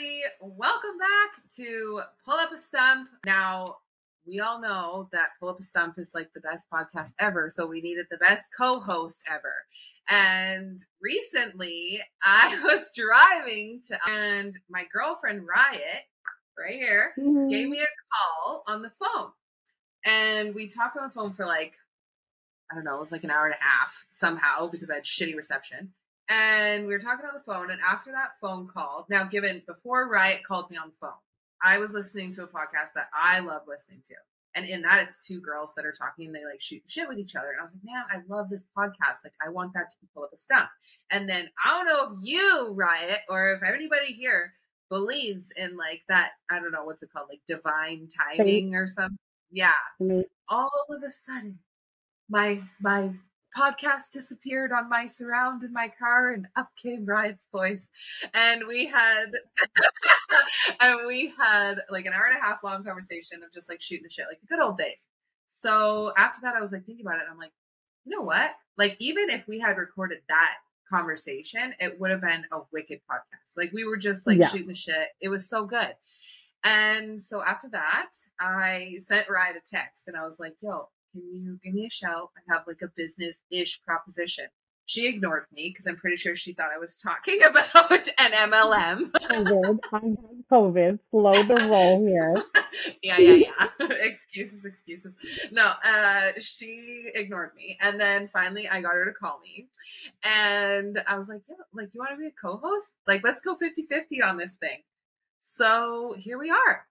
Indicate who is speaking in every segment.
Speaker 1: everybody. Welcome back to Pull Up a Stump. Now, we all know that Pull Up a Stump is like the best podcast ever, so we needed the best co host ever. And recently, I was driving to, and my girlfriend Riot, right here, mm-hmm. gave me a call on the phone. And we talked on the phone for like, I don't know, it was like an hour and a half somehow because I had shitty reception and we were talking on the phone. And after that phone call, now given before Riot called me on the phone, I was listening to a podcast that I love listening to. And in that, it's two girls that are talking. They like shoot shit with each other. And I was like, man, I love this podcast. Like, I want that to be pull up a stump. And then I don't know if you, Riot, or if anybody here believes in like that, I don't know, what's it called? Like divine timing or something. Yeah. All of a sudden, my my podcast disappeared on my surround in my car and up came Riot's voice. And we had and we had like an hour and a half long conversation of just like shooting the shit, like the good old days. So after that I was like thinking about it I'm like, you know what? Like even if we had recorded that conversation, it would have been a wicked podcast. Like we were just like yeah. shooting the shit. It was so good. And so after that, I sent Riot a text and I was like, yo, can you give me a shout? I have like a business ish proposition. She ignored me because I'm pretty sure she thought I was talking about an MLM.
Speaker 2: COVID, COVID, slow the roll here.
Speaker 1: yeah, yeah, yeah. excuses, excuses. No, uh, she ignored me, and then finally I got her to call me, and I was like, "Yeah, like you want to be a co-host? Like, let's go 50-50 on this thing." So here we are.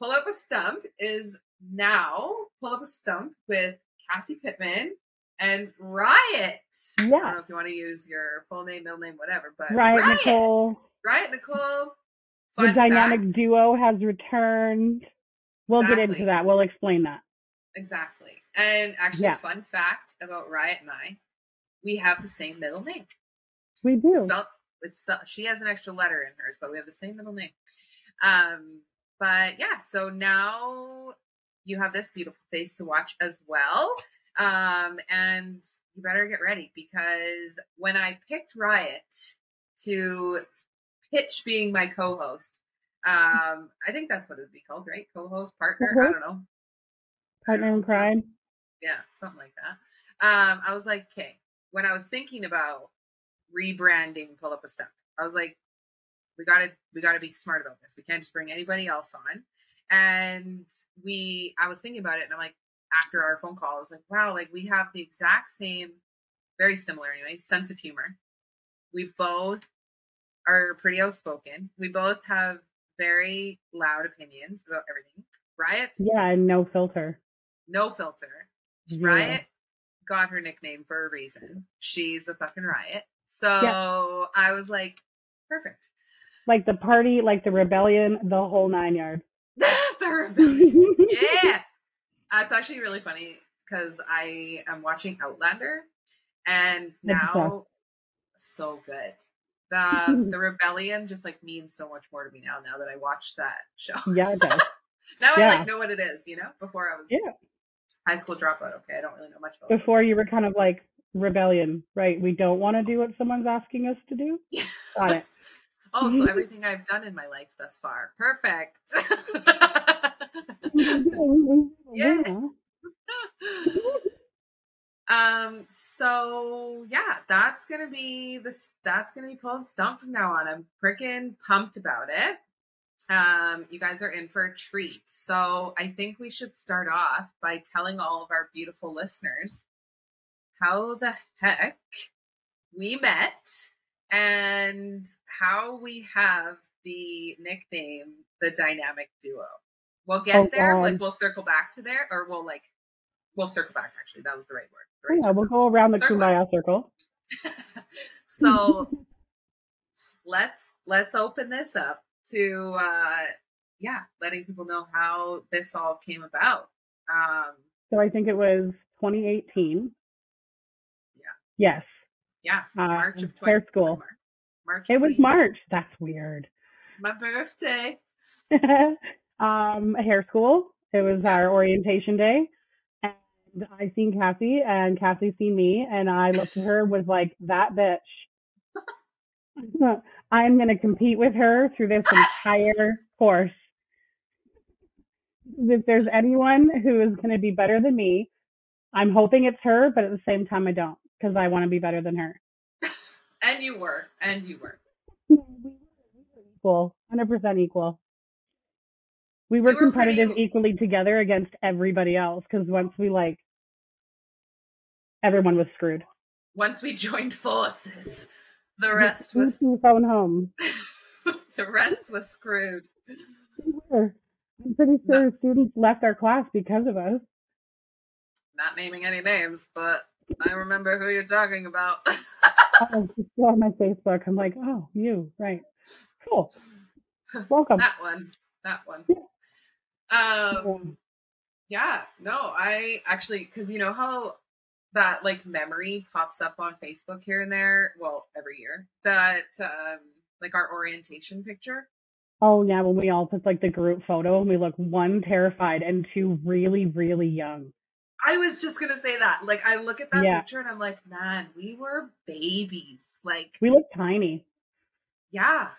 Speaker 1: Pull up a stump is now pull up a stump with Kassi Pittman and Riot. Yeah. I don't know if you want to use your full name, middle name, whatever, but
Speaker 2: Riot, Riot. Nichole.
Speaker 1: Riot
Speaker 2: Nichole. The dynamic fact. duo has returned. We'll exactly. get into that. We'll explain that.
Speaker 1: Exactly. And actually, yeah. fun fact about Riot and I, we have the same middle name.
Speaker 2: We do.
Speaker 1: It's spelled, it's spelled, she has an extra letter in hers, but we have the same middle name. Um, but yeah, so now you have this beautiful face to watch as well. Um, and you better get ready because when I picked Riot to pitch being my co-host, um, I think that's what it would be called, right? Co-host, partner, mm-hmm. I don't know.
Speaker 2: Partner in crime.
Speaker 1: Yeah, something like that. Um, I was like, okay, when I was thinking about rebranding Pull Up a Step, I was like, we gotta we gotta be smart about this. We can't just bring anybody else on. And we, I was thinking about it, and I'm like, after our phone call, I was like, wow, like we have the exact same, very similar anyway, sense of humor. We both are pretty outspoken. We both have very loud opinions about everything. Riots.
Speaker 2: Yeah, and no filter.
Speaker 1: No filter. Yeah. Riot got her nickname for a reason. She's a fucking riot. So yeah. I was like, perfect.
Speaker 2: Like the party, like the rebellion, the whole nine yards.
Speaker 1: yeah. Uh, it's actually really funny because I am watching Outlander and now so good. The the rebellion just like means so much more to me now now that I watched that show.
Speaker 2: Yeah, it does.
Speaker 1: now yeah. I like know what it is, you know? Before I was yeah. high school dropout, okay. I don't really know much about
Speaker 2: Before you were kind of like rebellion, right? We don't want to do what someone's asking us to do. Got it.
Speaker 1: Oh, so everything I've done in my life thus far. Perfect. yeah. um. So yeah, that's gonna be this. That's gonna be pulled stump from now on. I'm freaking pumped about it. Um, you guys are in for a treat. So I think we should start off by telling all of our beautiful listeners how the heck we met and how we have the nickname the dynamic duo. We'll get oh, there. Like we'll circle back to there, or we'll like we'll circle back. Actually, that was the right word. The right
Speaker 2: yeah, we'll go around the circle kumbaya circle.
Speaker 1: so let's let's open this up to uh yeah, letting people know how this all came about. Um
Speaker 2: So I think it was 2018.
Speaker 1: Yeah.
Speaker 2: Yes.
Speaker 1: Yeah. Uh, March
Speaker 2: of 20, hair school. March. It was March. That's weird.
Speaker 1: My birthday.
Speaker 2: um, hair school. It was our orientation day. And I seen Kassi and Kassi seen me and I looked at her was like, that bitch. I'm going to compete with her through this entire course. If there's anyone who is going to be better than me, I'm hoping it's her, but at the same time, I don't because I want to be better than her.
Speaker 1: and you were, and you were.
Speaker 2: Equal, 100% equal. We were,
Speaker 1: We were
Speaker 2: competitive
Speaker 1: pretty-
Speaker 2: equally together against everybody else because once we like, everyone was screwed.
Speaker 1: Once we joined forces, the rest was
Speaker 2: We phone home.
Speaker 1: the rest was screwed.
Speaker 2: We were. I'm pretty sure students left our class because of us.
Speaker 1: Not naming any names, but I remember who you're talking about.
Speaker 2: Just on my Facebook. I'm like, oh, you, right. Cool. Welcome.
Speaker 1: that one. That one.
Speaker 2: Yeah.
Speaker 1: Um yeah, no, I actually because you know how that like memory pops up on Facebook here and there, well, every year. That um like our orientation picture.
Speaker 2: Oh, yeah, when we all put like the group photo and we look one terrified and two really, really young.
Speaker 1: I was just gonna say that. Like I look at that
Speaker 2: Yeah.
Speaker 1: picture and I'm like, man, we were babies. Like,
Speaker 2: We look tiny.
Speaker 1: yeah.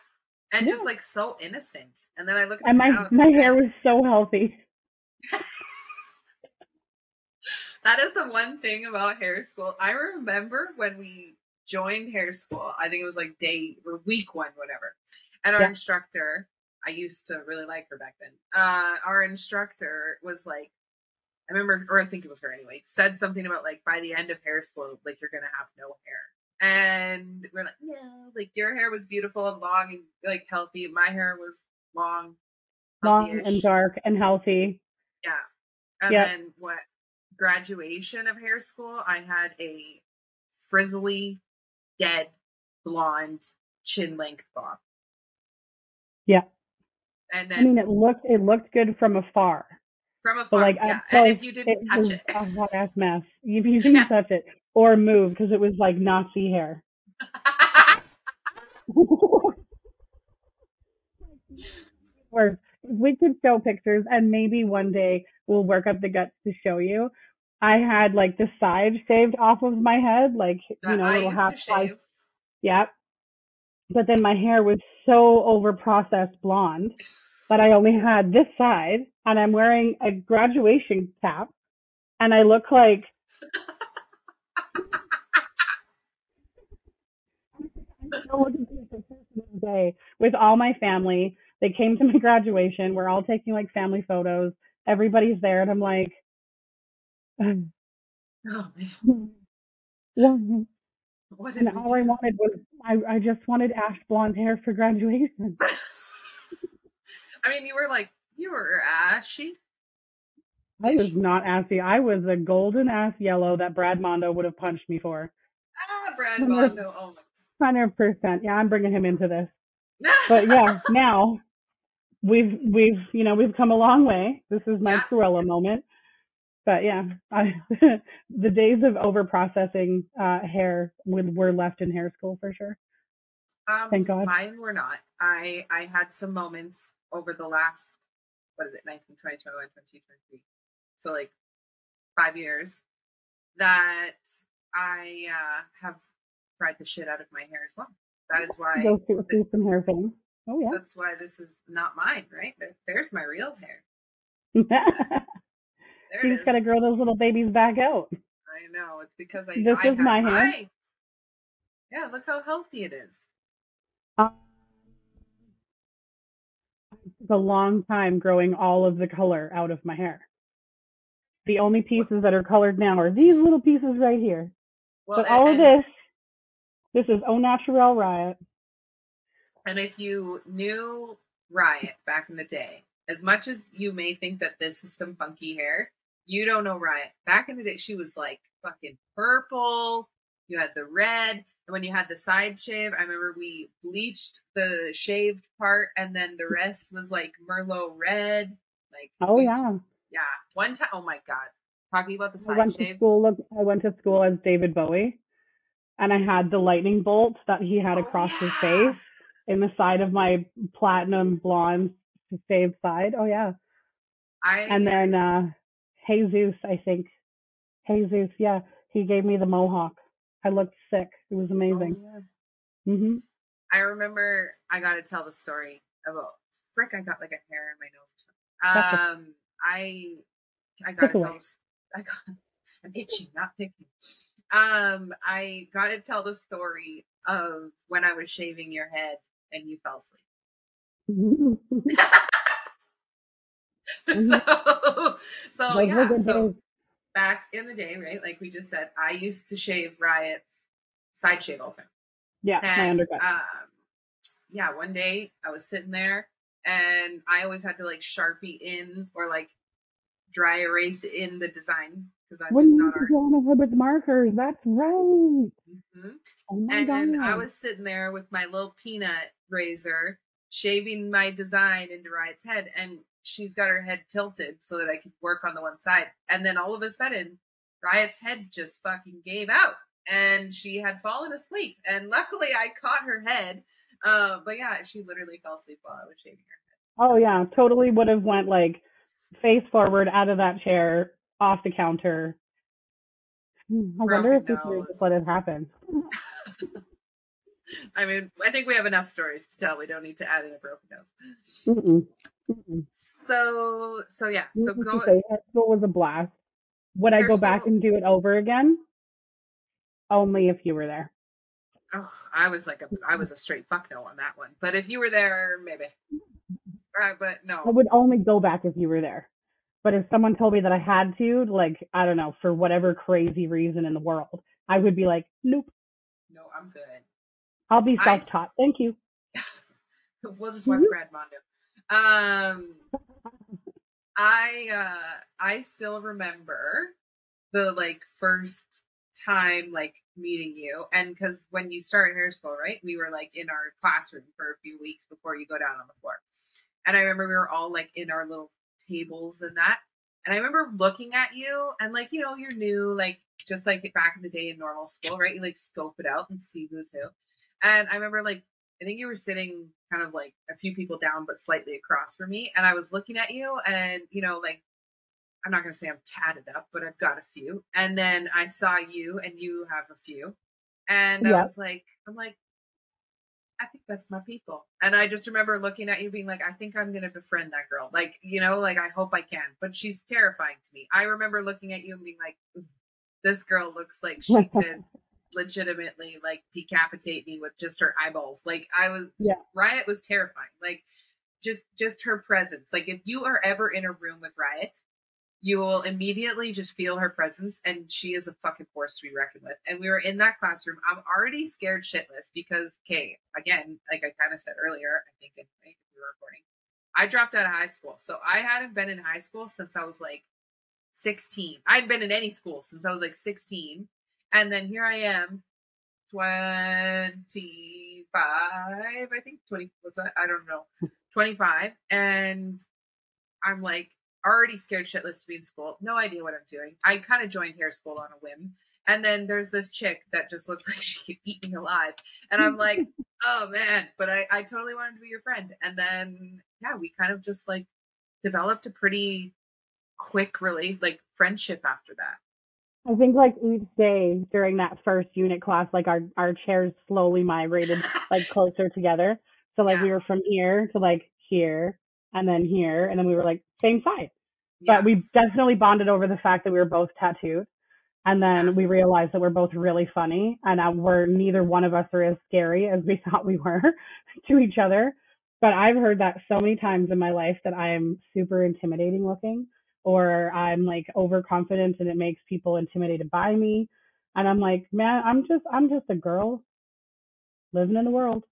Speaker 1: And just like so innocent. And then I look at
Speaker 2: And my,
Speaker 1: now,
Speaker 2: my
Speaker 1: like,
Speaker 2: hair was so healthy.
Speaker 1: That is the one thing about hair school. I remember when we joined hair school, I think it was like day or week one, whatever. And our
Speaker 2: Yeah.
Speaker 1: instructor, I used to really like her back then. Uh, our instructor was like, I remember, or I think it was her anyway, said something about like by the end of hair school, like you're gonna have no hair. And we're like, no, like your hair was beautiful and long and like healthy. My hair was long,
Speaker 2: Long and dark and healthy.
Speaker 1: Yeah. And
Speaker 2: Yeah.
Speaker 1: then what graduation of hair school, I had a frizzly, dead, blonde, chin length bob.
Speaker 2: Yeah.
Speaker 1: And
Speaker 2: I mean, it looked it looked good from afar.
Speaker 1: From
Speaker 2: So
Speaker 1: afar,
Speaker 2: like,
Speaker 1: yeah.
Speaker 2: up
Speaker 1: And if you didn't touch
Speaker 2: was
Speaker 1: it,
Speaker 2: a hot ass mess. If you didn't
Speaker 1: Yeah.
Speaker 2: touch it or move because it was like Nazi hair. We could show pictures, and maybe one day we'll work up the guts to show you. I had like the side shaved off of my head, like you know,
Speaker 1: I
Speaker 2: little half
Speaker 1: shave.
Speaker 2: Yep. But then my hair was so over processed blonde that I only had this side, and I'm wearing a graduation cap, and I look like I still look at these pictures to this day with all my family. They came to my graduation. We're all taking like family photos. Everybody's there, and I'm like,
Speaker 1: Oh man,
Speaker 2: yeah.
Speaker 1: what
Speaker 2: And all I wanted was I, I just wanted ash blonde hair for graduation.
Speaker 1: I mean, you were like you were ashy.
Speaker 2: I was not assy. I was a golden ass yellow that Brad Mondo would have punched me for.
Speaker 1: Ah, Brad
Speaker 2: Hundred-
Speaker 1: Mondo. Oh
Speaker 2: Hundred percent. Yeah, I'm bringing him into this. But yeah, now we've we've you know we've come a long way. This is my
Speaker 1: Yeah.
Speaker 2: Cruella moment. But yeah, I, the days of over processing uh, hair would, were left in hair school for sure.
Speaker 1: Um,
Speaker 2: Thank God.
Speaker 1: Mine were not. I I had some moments over the last what is it, 19, 20, 21, 22, So like five years that I uh, have fried the shit out of my hair as well. That is why
Speaker 2: Go through, through some hair things. Oh yeah.
Speaker 1: that's why this is not mine, right? There, there's my real hair. There
Speaker 2: you just gotta grow those little babies back out.
Speaker 1: I know. It's because I
Speaker 2: This
Speaker 1: I
Speaker 2: is my hair.
Speaker 1: my- Yeah, look how healthy it is.
Speaker 2: Um, it took a long time growing all of the color out of my hair. The only pieces that are colored now are these little pieces right here.
Speaker 1: Well,
Speaker 2: but
Speaker 1: and-
Speaker 2: all of this, this is Au Naturel Riot.
Speaker 1: And if you knew Riot back in the day, as much as you may think that this is some funky hair, you don't know Riot. Back in the day, she was like fucking purple. You had the red. When you had the side shave, I remember we bleached the shaved part and then the rest was like Merlot red. Like,
Speaker 2: Oh
Speaker 1: used to-
Speaker 2: yeah.
Speaker 1: yeah. One time, oh my God. Talking about the
Speaker 2: I
Speaker 1: side
Speaker 2: went to
Speaker 1: shave.
Speaker 2: school. Look, I went to school as David Bowie, and I had the lightning bolt that he had
Speaker 1: Oh,
Speaker 2: across his face in the side of my platinum blonde shaved side. Oh yeah.
Speaker 1: I,
Speaker 2: And then uh Jesus, I think. Jesus, yeah, he gave me the mohawk. I looked sick. It was
Speaker 1: oh,
Speaker 2: amazing.
Speaker 1: yeah.
Speaker 2: hmm
Speaker 1: I remember I got to tell the story about frick. I got like a hair in my nose or something. Um, I I got to tell. I got. I'm itching, not picking. Um, I got to tell the story of when I was shaving your head and you fell asleep. So, so
Speaker 2: Those were
Speaker 1: yeah. So. Back in the day, right? Like we just said, I used to shave Riot's side shave all the time.
Speaker 2: Yeah, my undercut.
Speaker 1: um, yeah, one day I was sitting there and I always had to like sharpie in or like dry erase in the design because I
Speaker 2: when
Speaker 1: was not art.
Speaker 2: on with markers, that's right.
Speaker 1: hmm
Speaker 2: Oh
Speaker 1: And then I was sitting there with my little peanut razor, shaving my design into Riot's head, and she's got her head tilted so that I could work on the one side. And then all of a sudden, Riot's head just fucking gave out, and she had fallen asleep. And luckily, I caught her head. Uh, but yeah, she literally fell asleep while I was shaving her. Head.
Speaker 2: Oh yeah, totally would have went like face forward out of that chair, off the counter. Hmm, I wonder if this year just let it happen.
Speaker 1: I mean, I think we have enough stories to tell. We don't need to add in a broken nose.
Speaker 2: Mm-mm. Mm-mm.
Speaker 1: So, so yeah. So go.
Speaker 2: say, high school was a blast. Would I go back
Speaker 1: school-
Speaker 2: and do it over again? Only if you were there.
Speaker 1: Oh, I was like a, I was a straight fuck no on that one. But if you were there, maybe. Right, but no.
Speaker 2: I would only go back if you were there. But if someone told me that I had to, like, I don't know, for whatever crazy reason in the world, I would be like, nope,
Speaker 1: No, I'm good.
Speaker 2: I'll be self taught. Thank you.
Speaker 1: We'll just watch.
Speaker 2: Mm-hmm.
Speaker 1: Brad Mondo. Um, I uh, I still remember the like first time like meeting you, and because when you started hair school, right, we were like in our classroom for a few weeks before you go down on the floor, and I remember we were all like in our little tables and that, and I remember looking at you, and like you know you're new, like just like back in the day in normal school, right? You like scope it out and see who's who, and I remember like I think you were sitting kind of like a few people down, but slightly across from me. And I was looking at you, and you know, like, I'm not going to say I'm tatted up, but I've got a few. And then I saw you, and you have a few. And I was like, I'm like, I think that's my people. And I just remember looking at you being like, I think I'm going to befriend that girl. Like, you know, like, I hope I can. But she's terrifying to me. I remember looking at you and being like, this girl looks like she could legitimately like decapitate me with just her eyeballs. Like I was
Speaker 2: Yeah.
Speaker 1: Riot was terrifying. Like just just her presence. Like if you are ever in a room with Riot, you will immediately just feel her presence and she is a fucking force to be reckoned with. And we were in that classroom. I'm already scared shitless because okay, again, like I kind of said earlier, I think in we were recording. I dropped out of high school. So I hadn't been in high school since I was like 16. I hadn't been in any school since I was like 16. And then here I am, 25, I think 20, was that? I don't know, hmm. 25. And I'm like already scared shitless to be in school. No idea what I'm doing. I kind of joined hair school on a whim. And then there's this chick that just looks like she could eat me alive. And I'm like, oh man, but I, I totally wanted to be your friend. And then, yeah, we kind of just like developed a pretty quick, really like friendship after that.
Speaker 2: I think like each day during that first unit class, like our, our chairs slowly migrated like closer together. So like we were from here to like here and then here and then we were like same size.
Speaker 1: Yeah.
Speaker 2: But we definitely bonded over the fact that we were both tattooed. And then we realized that we're both really funny and uh, we're neither one of us are as scary as we thought we were to each other. But I've heard that so many times in my life that I'm super intimidating looking or I'm like overconfident and it makes people intimidated by me. And I'm like, man, I'm just I'm just a girl living in the world.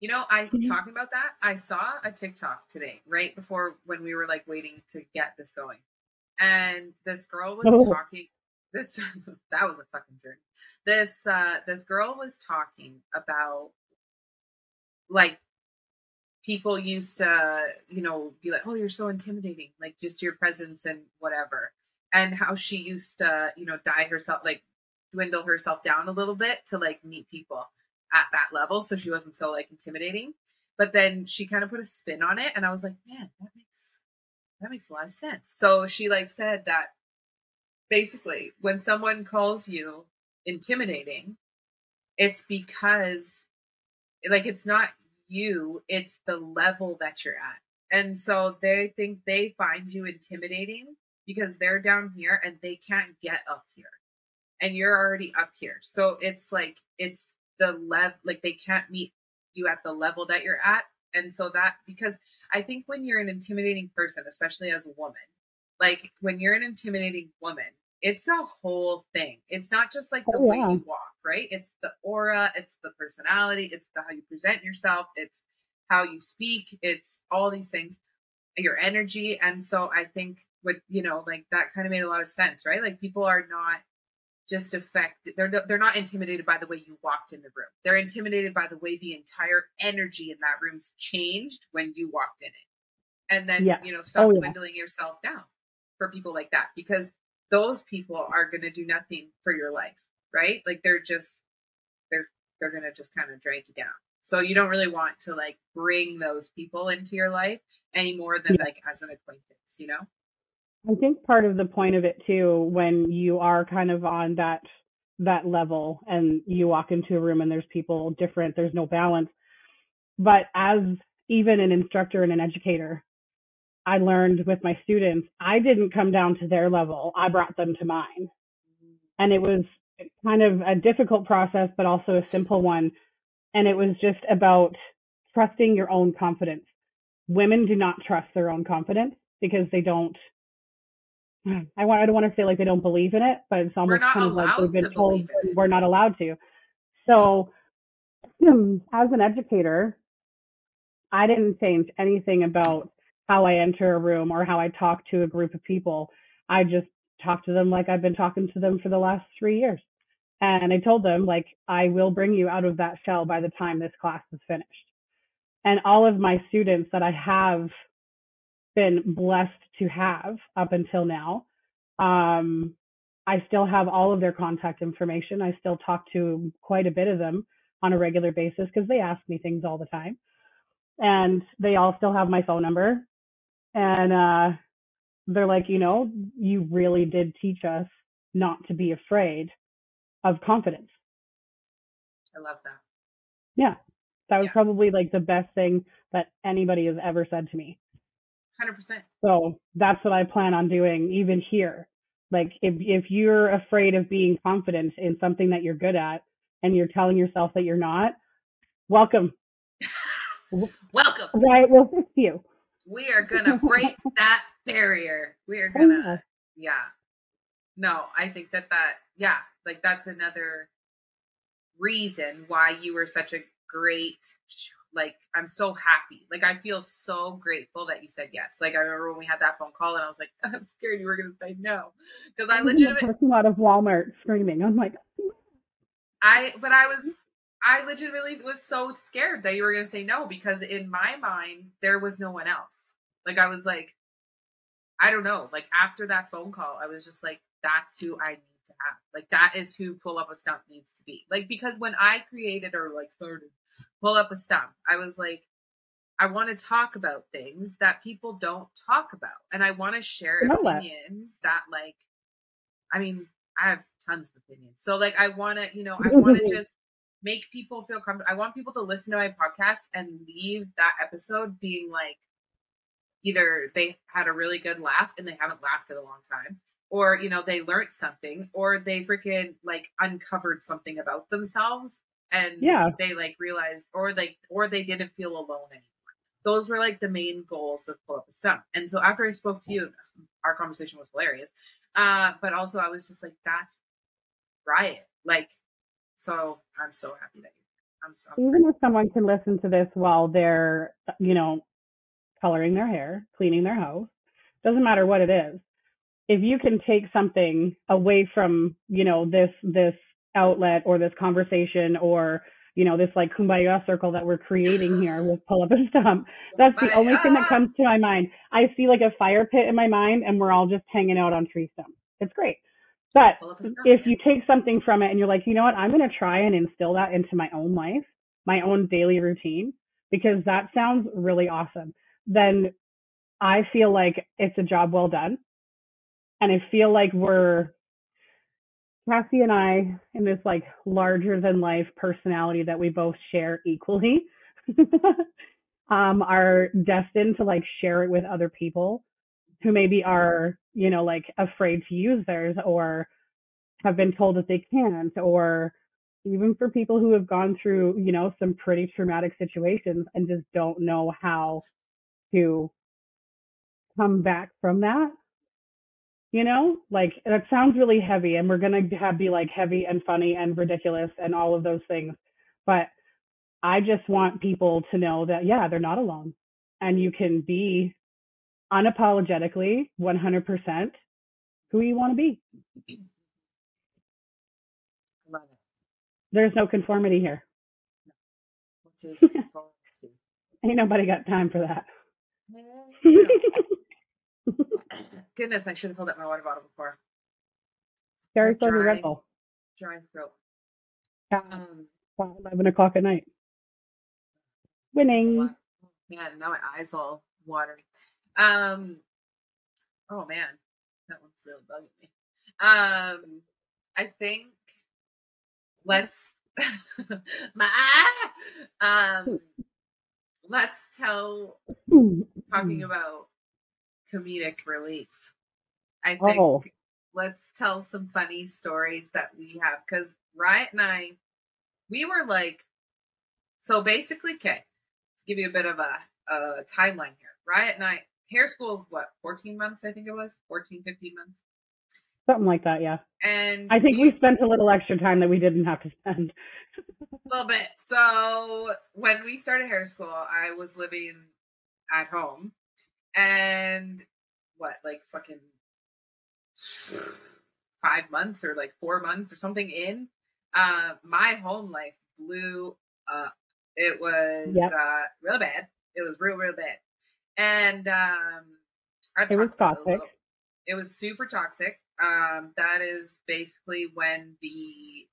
Speaker 1: You know, I
Speaker 2: Mhm.
Speaker 1: talking about that. I saw a TikTok today, right before when we were like waiting to get this going, and this girl was
Speaker 2: Oh.
Speaker 1: talking. This that was a fucking journey. This uh this girl was talking about like people used to, you know, be like, "Oh, you're so intimidating," like just your presence and whatever, and how she used to, you know, die herself, like dwindle herself down a little bit to like meet people at that level so she wasn't so like intimidating. But then she kind of put a spin on it and i was like man that makes that makes a lot of sense. So she like said that basically when someone calls you intimidating it's because like it's not you, it's the level that you're at. And so they think they find you intimidating because they're down here and they can't get up here. And you're already up here. So it's like it's the level like they can't meet you at the level that you're at. And so that because I think when you're an intimidating person, especially as a woman, like when you're an intimidating woman, it's a whole thing. It's not just like the oh, way you walk, right? It's the aura, it's the personality, it's the how you present yourself, it's how you speak, it's all these things, your energy. And so I think with, you know, like that kind of made a lot of sense, right? Like people are not just affected they're they're not intimidated by the way you walked in the room. They're intimidated by the way the entire energy in that room's changed when you walked in it. And then, yeah. you know, stop oh, yeah. dwindling yourself down for people like that because those people are going to do nothing for your life, right? Like they're just they're they're going to just kind of drag you down. So you don't really want to like bring those people into your life any more than like as an acquaintance, you know?
Speaker 2: I think part of the point of it too, when you are kind of on that that level and you walk into a room and there's people different, there's no balance. But as even an instructor and an educator, I learned with my students, I didn't come down to their level. I brought them to mine. And it was kind of a difficult process, but also a simple one. And it was just about trusting your own confidence. Women do not trust their own confidence because they don't. I want. I don't want to say like they don't believe in it, but it's almost kind of like they've been told we're not allowed to. So, as an educator, I didn't change anything about how I enter a room or how I talk to a group of people. I just talk to them like I've been talking to them for the last three years. And I told them, like, I will bring you out of that shell by the time this class is finished. And all of my students that I have been blessed to have up until now, um, I still have all of their contact information. I still talk to quite a bit of them on a regular basis because they ask me things all the time. And they all still have my phone number and uh, they're like, you know, you really did teach us not to be afraid of confidence.
Speaker 1: I love that.
Speaker 2: Yeah. That was yeah. probably like the best thing that anybody has ever said to me.
Speaker 1: 100%.
Speaker 2: So that's what I plan on doing even here. Like if if you're afraid of being confident in something that you're good at and you're telling yourself that you're not, welcome.
Speaker 1: welcome.
Speaker 2: Right, we'll you
Speaker 1: we are gonna break that barrier. We are gonna, yeah. No, I think that that, yeah, like that's another reason why you were such a great, like, I'm so happy. Like, I feel so grateful that you said yes. Like, I remember when we had that phone call and I was like, I'm scared you were gonna say no because I legitimately
Speaker 2: parking lot of Walmart screaming. I'm like,
Speaker 1: I, but I was I legitimately was so scared that you were going to say no because in my mind there was no one else. Like I was like I don't know, like after that phone call I was just like that's who I need to have. Like that is who pull up a stump needs to be. Like because when I created or like started pull up a stump, I was like I want to talk about things that people don't talk about and I want to share opinions that. that like I mean, I have tons of opinions. So like I want to, you know, I want to just make people feel comfortable. I want people to listen to my podcast and leave that episode being like, either they had a really good laugh and they haven't laughed in a long time, or you know they learned something, or they freaking like uncovered something about themselves and yeah. they like realized, or like, or they didn't feel alone anymore. Those were like the main goals of pull up a stump. And so after I spoke to you, our conversation was hilarious. Uh, but also I was just like, that's riot. Like so I'm so happy that you. I'm so.
Speaker 2: Even if someone can listen to this while they're, you know, coloring their hair, cleaning their house, doesn't matter what it is. If you can take something away from, you know, this this outlet or this conversation or you know, this like kumbaya circle that we're creating here with pull up a stump. That's the only thing that comes to my mind. I see like a fire pit in my mind and we're all just hanging out on tree stumps. It's great. But if you take something from it and you're like, you know what, I'm going to try and instill that into my own life, my own daily routine, because that sounds really awesome, then I feel like it's a job well done. And I feel like we're Kassi and I, in this like larger than life personality that we both share equally, um, are destined to like share it with other people who maybe are, you know, like afraid to use theirs or have been told that they can't or even for people who have gone through, you know, some pretty traumatic situations and just don't know how to come back from that. You know, like that sounds really heavy and we're going to have be like heavy and funny and ridiculous and all of those things. But I just want people to know that, yeah, they're not alone and you can be unapologetically 100% who you want to be.
Speaker 1: Love it.
Speaker 2: There's no conformity here.
Speaker 1: Which is conformity.
Speaker 2: Ain't nobody got time for that.
Speaker 1: Goodness, I should have filled up my water bottle before.
Speaker 2: Very
Speaker 1: Dry.
Speaker 2: Red Bull.
Speaker 1: Dry throat.
Speaker 2: Yeah,
Speaker 1: Um,
Speaker 2: about 11 o'clock at night. Winning.
Speaker 1: Yeah, now my eyes all watery. Um, oh man, that one's really bugging me. Um, I think let's my um let's tell talking mm-hmm. about comedic relief. I think
Speaker 2: Oh.
Speaker 1: let's tell some funny stories that we have because Riot and I, we were like, so basically, okay, to give you a bit of a, a timeline here. Riot and I, hair school's what, 14 months, I think it was, 14, 15 months.
Speaker 2: Something like that, yeah.
Speaker 1: And
Speaker 2: I think we spent a little extra time that we didn't have to spend.
Speaker 1: a little bit. So when we started hair school, I was living at home, and what, like fucking five months or like four months or something in, uh, my home life blew up. It was
Speaker 2: Yep.
Speaker 1: uh, real bad. It was real, real bad, and um, I've
Speaker 2: It was
Speaker 1: talked about a
Speaker 2: toxic.
Speaker 1: It was super toxic. Um, that is basically when the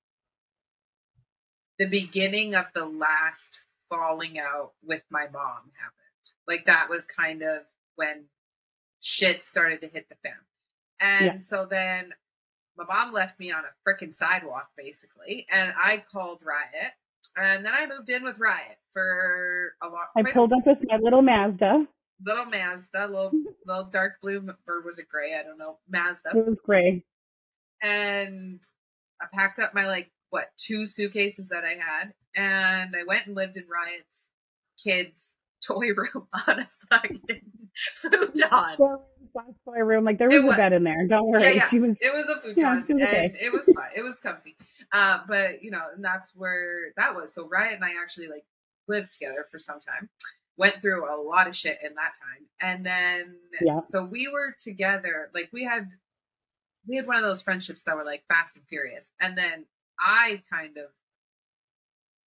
Speaker 1: the beginning of the last falling out with my mom happened. Like that was kind of when shit started to hit the fan. And
Speaker 2: Yeah.
Speaker 1: so then my mom left me on a freaking sidewalk basically, and I called Riot. And then I moved in with Riot for a lot.
Speaker 2: I pulled up with my little Mazda.
Speaker 1: Little Mazda, little little dark blue, or was it gray? I don't know. Mazda
Speaker 2: It was gray.
Speaker 1: and I packed up my like what two suitcases that I had, and I went and lived in Riot's kids' toy room on a fucking futon.
Speaker 2: Toy room, like there was
Speaker 1: was-
Speaker 2: a bed in there. Don't worry.
Speaker 1: Yeah, yeah.
Speaker 2: She was
Speaker 1: It was a
Speaker 2: Yeah,
Speaker 1: futon,
Speaker 2: it was
Speaker 1: and it was fun. It was comfy. Uh, but you know, and that's where that was. So Riot and I actually like lived together for some time. Went through a lot of shit in that time, and then
Speaker 2: Yeah.
Speaker 1: so we were together. Like we had we had one of those friendships that were like fast and furious, and then I kind of,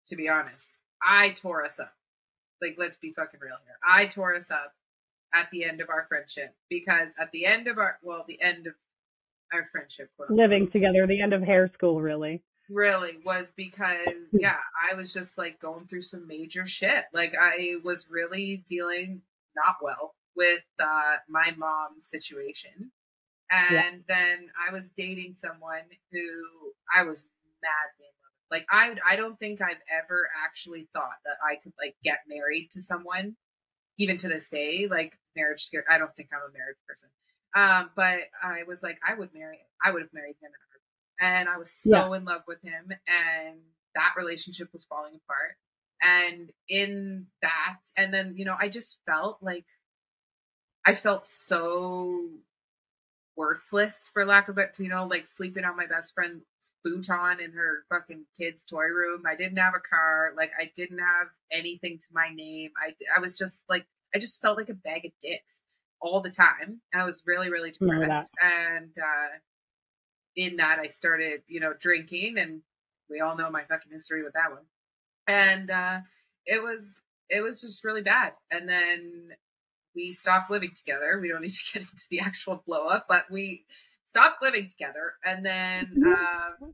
Speaker 1: to be honest, I tore us up. Like let's be fucking real here. I tore us up at the end of our friendship because at the end of our well, the end of our friendship,
Speaker 2: living together, the end of hair school, really.
Speaker 1: Really was because yeah i was just like going through some major shit. Like i was really dealing not well with uh my mom's situation. And
Speaker 2: Yeah.
Speaker 1: then i was dating someone who i was madly in love with. like i i don't think i've ever actually thought that i could like get married to someone even to this day. Like marriage scared i don't think i'm a marriage person. Um but i was like i would marry i would have married him in a and I was so in love with him, and that relationship was falling apart. And in that, and then you know, I just felt like I felt so worthless, for lack of it, you know, like sleeping on my best friend's futon in her fucking kid's toy room. I didn't have a car, like I didn't have anything to my name. I I was just like I just felt like a bag of dicks all the time. And I was really really depressed, and uh in that I started, you know, drinking and we all know my fucking history with that one. And uh it was it was just really bad. And then we stopped living together. We don't need to get into the actual blow up, but we stopped living together and then uh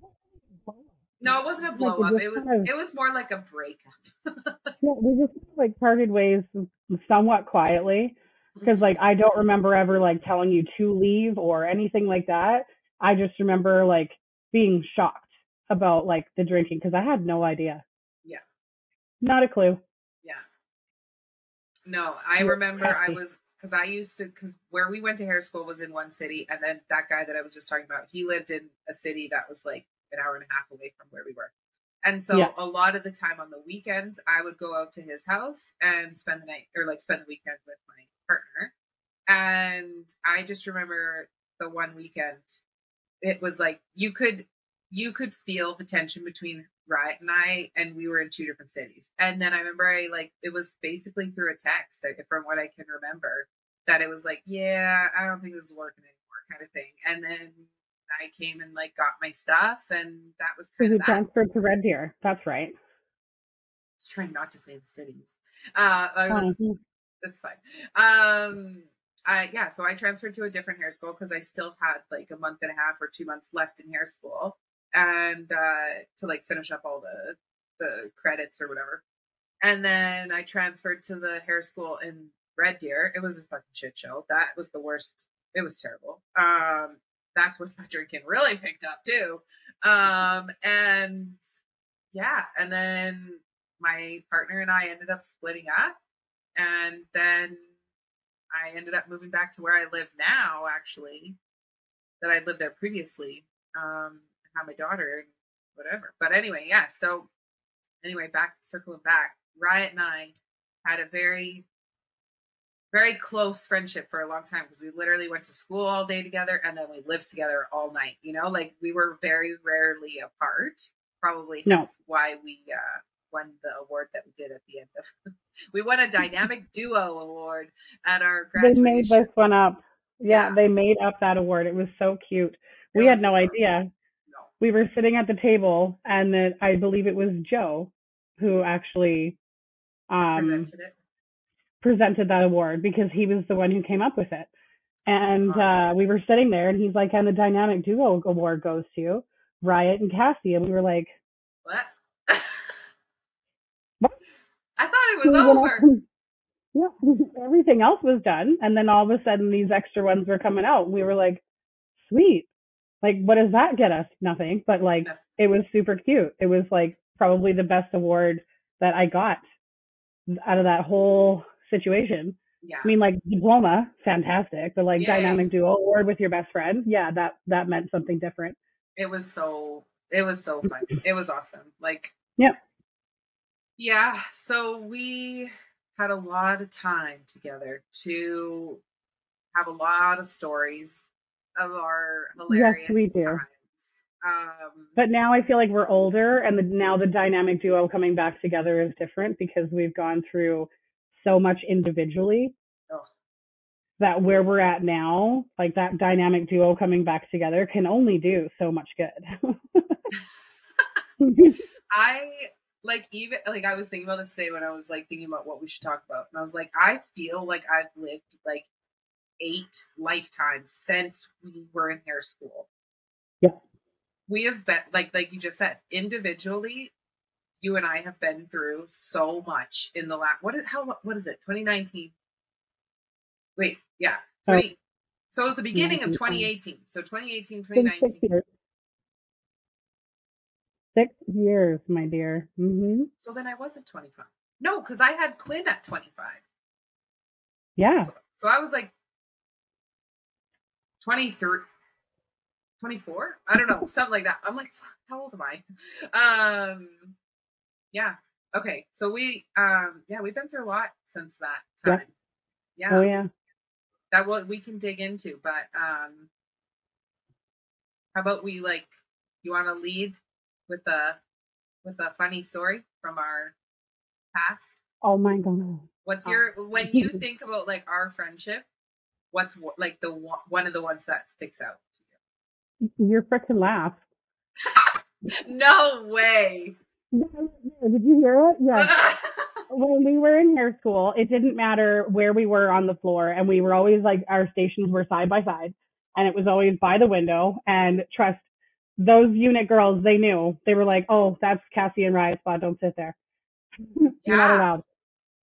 Speaker 1: no, it wasn't a blow up. It was it was more like a breakup.
Speaker 2: Yeah, we just like parted ways somewhat quietly because like I don't remember ever like telling you to leave or anything like that. I just remember like being shocked about like the drinking because I had no idea.
Speaker 1: Yeah.
Speaker 2: Not a clue.
Speaker 1: Yeah. No, I remember I was because I used to because where we went to hair school was in one city, and then that guy that I was just talking about, he lived in a city that was like an hour and a half away from where we were. And so
Speaker 2: Yeah.
Speaker 1: a lot of the time on the weekends, I would go out to his house and spend the night or like spend the weekend with my partner. And I just remember the one weekend, it was like you could you could feel the tension between Riot and I, and we were in two different cities. And then I remember I like it was basically through a text, from what I can remember, that it was like, yeah, I don't think this is working anymore, kind of thing. And then I came and like got my stuff, and that was kind of.
Speaker 2: Transferred to Red Deer. That's right.
Speaker 1: I was trying not to say the cities. Uh, I was that's fine. Um, I yeah, so I transferred to a different hair school because I still had like a month and a half or two months left in hair school, and uh, to like finish up all the the credits or whatever. And then I transferred to the hair school in Red Deer. It was a fucking shit show. That was the worst. It was terrible. Um, that's when my drinking really picked up too. Um, and yeah, and then my partner and I ended up splitting up, and then I ended up moving back to where I live now. Actually, that I lived there previously. Um, had my daughter and whatever. But anyway, yeah. So anyway, back circling back, Riot and I had a very very close friendship for a long time because we literally went to school all day together and then we lived together all night. You know, like we were very rarely apart. Probably
Speaker 2: No.
Speaker 1: that's why we uh, won the award that we did at the end of. we won a dynamic duo award at our graduation.
Speaker 2: They made this one up. Yeah,
Speaker 1: Yeah.
Speaker 2: they made up that award. It was so cute.
Speaker 1: It
Speaker 2: We had no
Speaker 1: fun.
Speaker 2: idea.
Speaker 1: No.
Speaker 2: We were sitting at the table, and then I believe it was Joe who actually um,
Speaker 1: Presented it.
Speaker 2: presented that award because he was the one who came up with it. And
Speaker 1: awesome.
Speaker 2: uh, we were sitting there, and he's like, "And the Dynamic Duo Award goes to Riot and Kassi," and we were like,
Speaker 1: What?
Speaker 2: What?
Speaker 1: I thought it
Speaker 2: "We
Speaker 1: was over.
Speaker 2: Yeah, everything else was done, and then all of a sudden these extra ones were coming out. We were like, "Sweet." Like, what does that get us? Nothing. But like, it was super cute. It was like probably the best award that I got out of that whole situation.
Speaker 1: Yeah.
Speaker 2: I mean, like diploma, fantastic, but like
Speaker 1: Yeah.
Speaker 2: dynamic duo award with your best friend, yeah, that that meant something different.
Speaker 1: it was so it was so fun it was awesome like
Speaker 2: Yep.
Speaker 1: Yeah so we had a lot of time together to have a lot of stories of our hilarious
Speaker 2: we do.
Speaker 1: times um
Speaker 2: But now I feel like we're older, and the, now the dynamic duo coming back together is different because we've gone through so much individually.
Speaker 1: Oh.
Speaker 2: That where we're at now, like that dynamic duo coming back together, can only do so much good.
Speaker 1: i like even like i was thinking about this today when i was like thinking about what we should talk about and i was like i feel like i've lived like eight lifetimes since we were in hair school
Speaker 2: Yeah.
Speaker 1: we have been like like you just said individually you and i have been through so much in the last what is how what is it 2019 wait yeah
Speaker 2: Oh.
Speaker 1: so it was the beginning of 2018 so 2018
Speaker 2: It's been six
Speaker 1: 2019
Speaker 2: years. Six years, my dear. hmm
Speaker 1: so then i wasn't 25 no because i had quinn at 25
Speaker 2: Yeah.
Speaker 1: So, so I was like 23, 24? I don't know, something like that. I'm like, fuck, how old am I? Um, yeah. Okay. So we, um, yeah, we've been through a lot since that
Speaker 2: Yeah.
Speaker 1: time. Yeah.
Speaker 2: Oh yeah.
Speaker 1: That what we can dig into, but, um, how about we like, you want to lead with a, with a funny story from our past?
Speaker 2: Oh my god.
Speaker 1: What's
Speaker 2: Um,
Speaker 1: your when you think about like our friendship? What's like the one one of the ones that sticks out to you?
Speaker 2: Your freaking laugh.
Speaker 1: No way.
Speaker 2: Did you hear it? Yes. when we were in hair school, it didn't matter where we were on the floor, and we were always like our stations were side by side, and it was always by the window. And trust those unit girls, they knew they were like, "Oh, that's Kassi and Riot spot. Don't sit there. You're not allowed."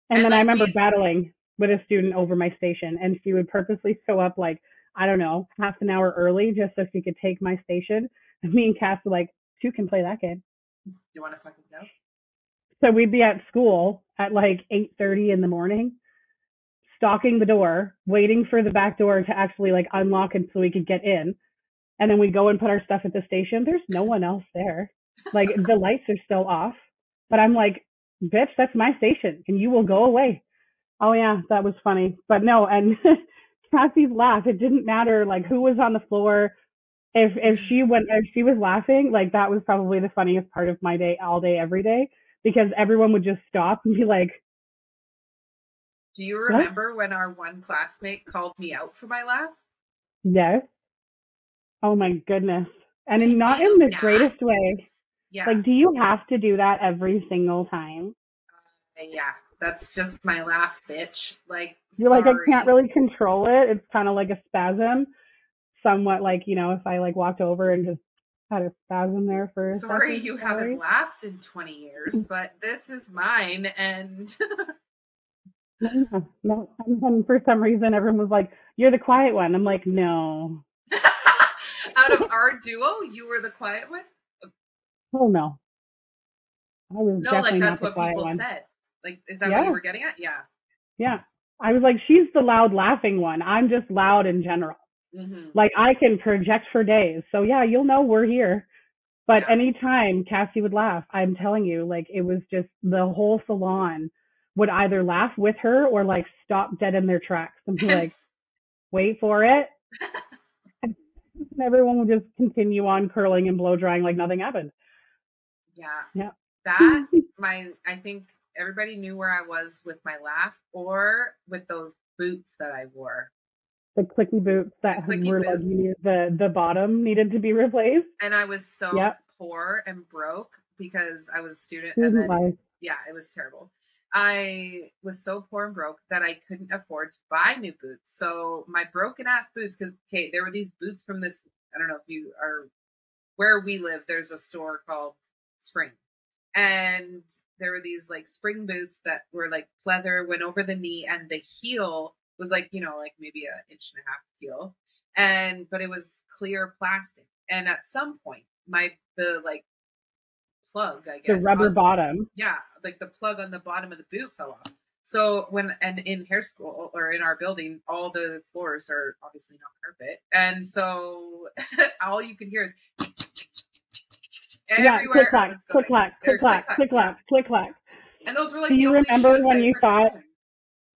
Speaker 2: And,
Speaker 1: And,
Speaker 2: then I remember
Speaker 1: we-
Speaker 2: battling with a student over my station, and she would purposely show up like I don't know half an hour early just so she could take my station. And me and Cass were like, two can play that game.
Speaker 1: You want to fucking go?
Speaker 2: So we'd be at school at like 8:30 in the morning, stalking the door, waiting for the back door to actually like unlock and so we could get in. And then we go and put our stuff at the station. There's no one else there. Like the lights are still off. But I'm like, bitch, that's my station and you will go away. Oh yeah, that was funny. But no, and Kassi's laugh, it didn't matter like who was on the floor. If if she went if she was laughing, like that was probably the funniest part of my day all day, every day. Because everyone would just stop and be like,
Speaker 1: Do you
Speaker 2: What?
Speaker 1: remember when our one classmate called me out for my laugh?
Speaker 2: Yes. Oh my goodness. And in, not in the greatest way.
Speaker 1: Yeah.
Speaker 2: Like, do you have to do that every single time?
Speaker 1: Uh, yeah. That's just my laugh, bitch. Like,
Speaker 2: You're like, I can't really control it. It's kind of like a spasm. Somewhat like, you know, if I like walked over and just had a spasm there for
Speaker 1: Sorry,
Speaker 2: second.
Speaker 1: you
Speaker 2: Sorry.
Speaker 1: haven't laughed in 20 years, but this is mine. And
Speaker 2: No, no. And for some reason, everyone was like, you're the quiet one. I'm like, no.
Speaker 1: Out of our duo, you were the quiet one?
Speaker 2: Oh, no. I was
Speaker 1: No,
Speaker 2: definitely
Speaker 1: like
Speaker 2: not
Speaker 1: that's
Speaker 2: the
Speaker 1: what people
Speaker 2: one.
Speaker 1: said. Like, is that what
Speaker 2: Yeah.
Speaker 1: you were getting at? Yeah.
Speaker 2: Yeah. I was like, she's the loud laughing one. I'm just loud in general.
Speaker 1: hmm
Speaker 2: Like I can project for days. So yeah, you'll know we're here. But
Speaker 1: Yeah.
Speaker 2: anytime Kassi would laugh, I'm telling you, like it was just the whole salon would either laugh with her or like stop dead in their tracks and be like, wait for it. And everyone would just continue on curling and blow drying like nothing happened.
Speaker 1: Yeah.
Speaker 2: Yeah.
Speaker 1: That, my, I think everybody knew where I was with my laugh or with those boots that I wore.
Speaker 2: the clicky boots that
Speaker 1: The clicky
Speaker 2: were like
Speaker 1: boots.
Speaker 2: you needed, the the bottom needed to be replaced.
Speaker 1: And I was so
Speaker 2: Yep.
Speaker 1: poor and broke because I was a student. And then
Speaker 2: life.
Speaker 1: yeah, it was terrible. I was so poor and broke that I couldn't afford to buy new boots. So my broken ass boots, because okay, there were these boots from this. I don't know if you are where we live. There's a store called Spring, and there were these like spring boots that were like pleather, went over the knee, and the heel was like you know like maybe an inch and a half heel, and but it was clear plastic. And at some point, my the like plug, I guess The
Speaker 2: rubber
Speaker 1: on-
Speaker 2: bottom.
Speaker 1: yeah, like the plug on the bottom of the boot fell off. So when and in hair school or in our building, all the floors are obviously not carpet, and so all you can hear is
Speaker 2: Yeah, click clack, click clack, click clack, click clack, click clack.
Speaker 1: And those were like
Speaker 2: Do you remember when you thought-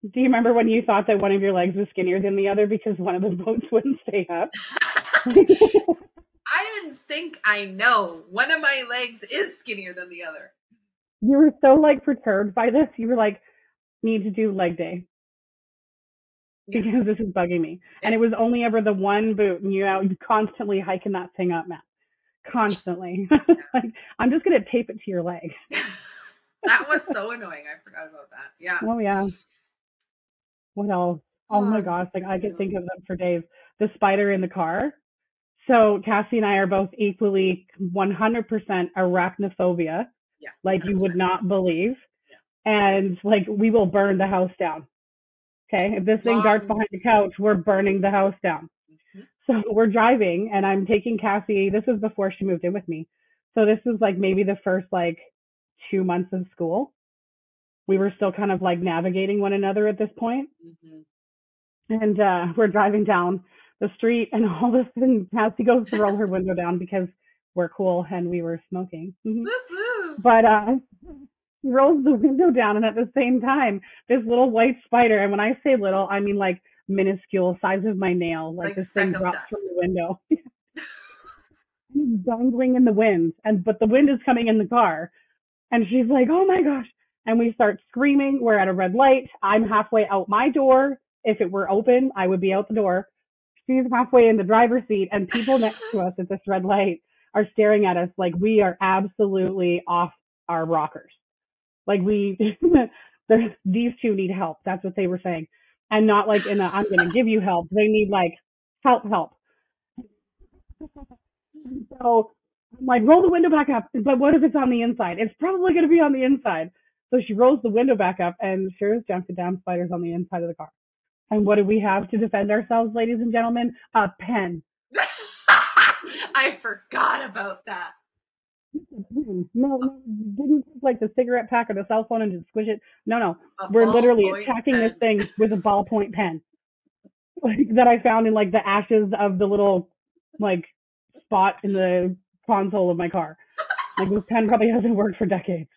Speaker 2: Do you remember when you thought that one of your legs was skinnier than the other because one of the boats wouldn't stay up?
Speaker 1: I didn't think I know one of my legs is skinnier than the other.
Speaker 2: You were so like perturbed by this. You were like, need to do leg day because this is bugging me. And it was only ever the one boot, and you know, you constantly hiking that thing up, Matt. Constantly. like, I'm just gonna tape it to your leg.
Speaker 1: that was so annoying. I forgot about that. Yeah.
Speaker 2: Oh yeah. What else? Oh my
Speaker 1: Oh,
Speaker 2: gosh, like I could think of them for days. The spider in the car. So Kassi and I are both equally 100% arachnophobia,
Speaker 1: Yeah.
Speaker 2: like you would not believe. And like we will burn the house down. Okay, if this thing darts behind the couch, we're burning the house down.
Speaker 1: Mhm.
Speaker 2: So we're driving, and I'm taking Kassi. This was before she moved in with me. So this was like maybe the first like two months of school. We were still kind of like navigating one another at this point.
Speaker 1: Mhm.
Speaker 2: And uh, we're driving down the street, and all of a sudden, Kassi goes to roll her window down because we're cool and we were smoking. Mhm.
Speaker 1: Woo.
Speaker 2: But uh, rolls the window down, and at the same time, this little white spider, and when I say little, I mean like minuscule, size of my nail, like,
Speaker 1: Like
Speaker 2: this thing drops from the window. And it's dangling in the wind, and but the wind is coming in the car, and she's like, "Oh my gosh!" And we start screaming. We're at a red light. I'm halfway out my door. If it were open, I would be out the door. She's halfway in the driver's seat, and people next to us at this red light are staring at us like we are absolutely off our rockers. Like we, the- these two need help. That's what they were saying, and not like in a I'm going to give you help. They need like help, help. So I'm like, roll the window back up. But what if it's on the inside? It's probably going to be on the inside. So she rolls the window back up, and sure as junk, the damn spider's on the inside of the car. And what do we have to defend ourselves, ladies and gentlemen? A pen.
Speaker 1: I forgot about that.
Speaker 2: No, no, you didn't take like the cigarette pack or the cell phone and just squish it. No, no,
Speaker 1: A
Speaker 2: we're literally attacking this thing with a ballpoint pen like, that I found in like the ashes of the little like spot in the console of my car. Like this pen probably hasn't worked for decades.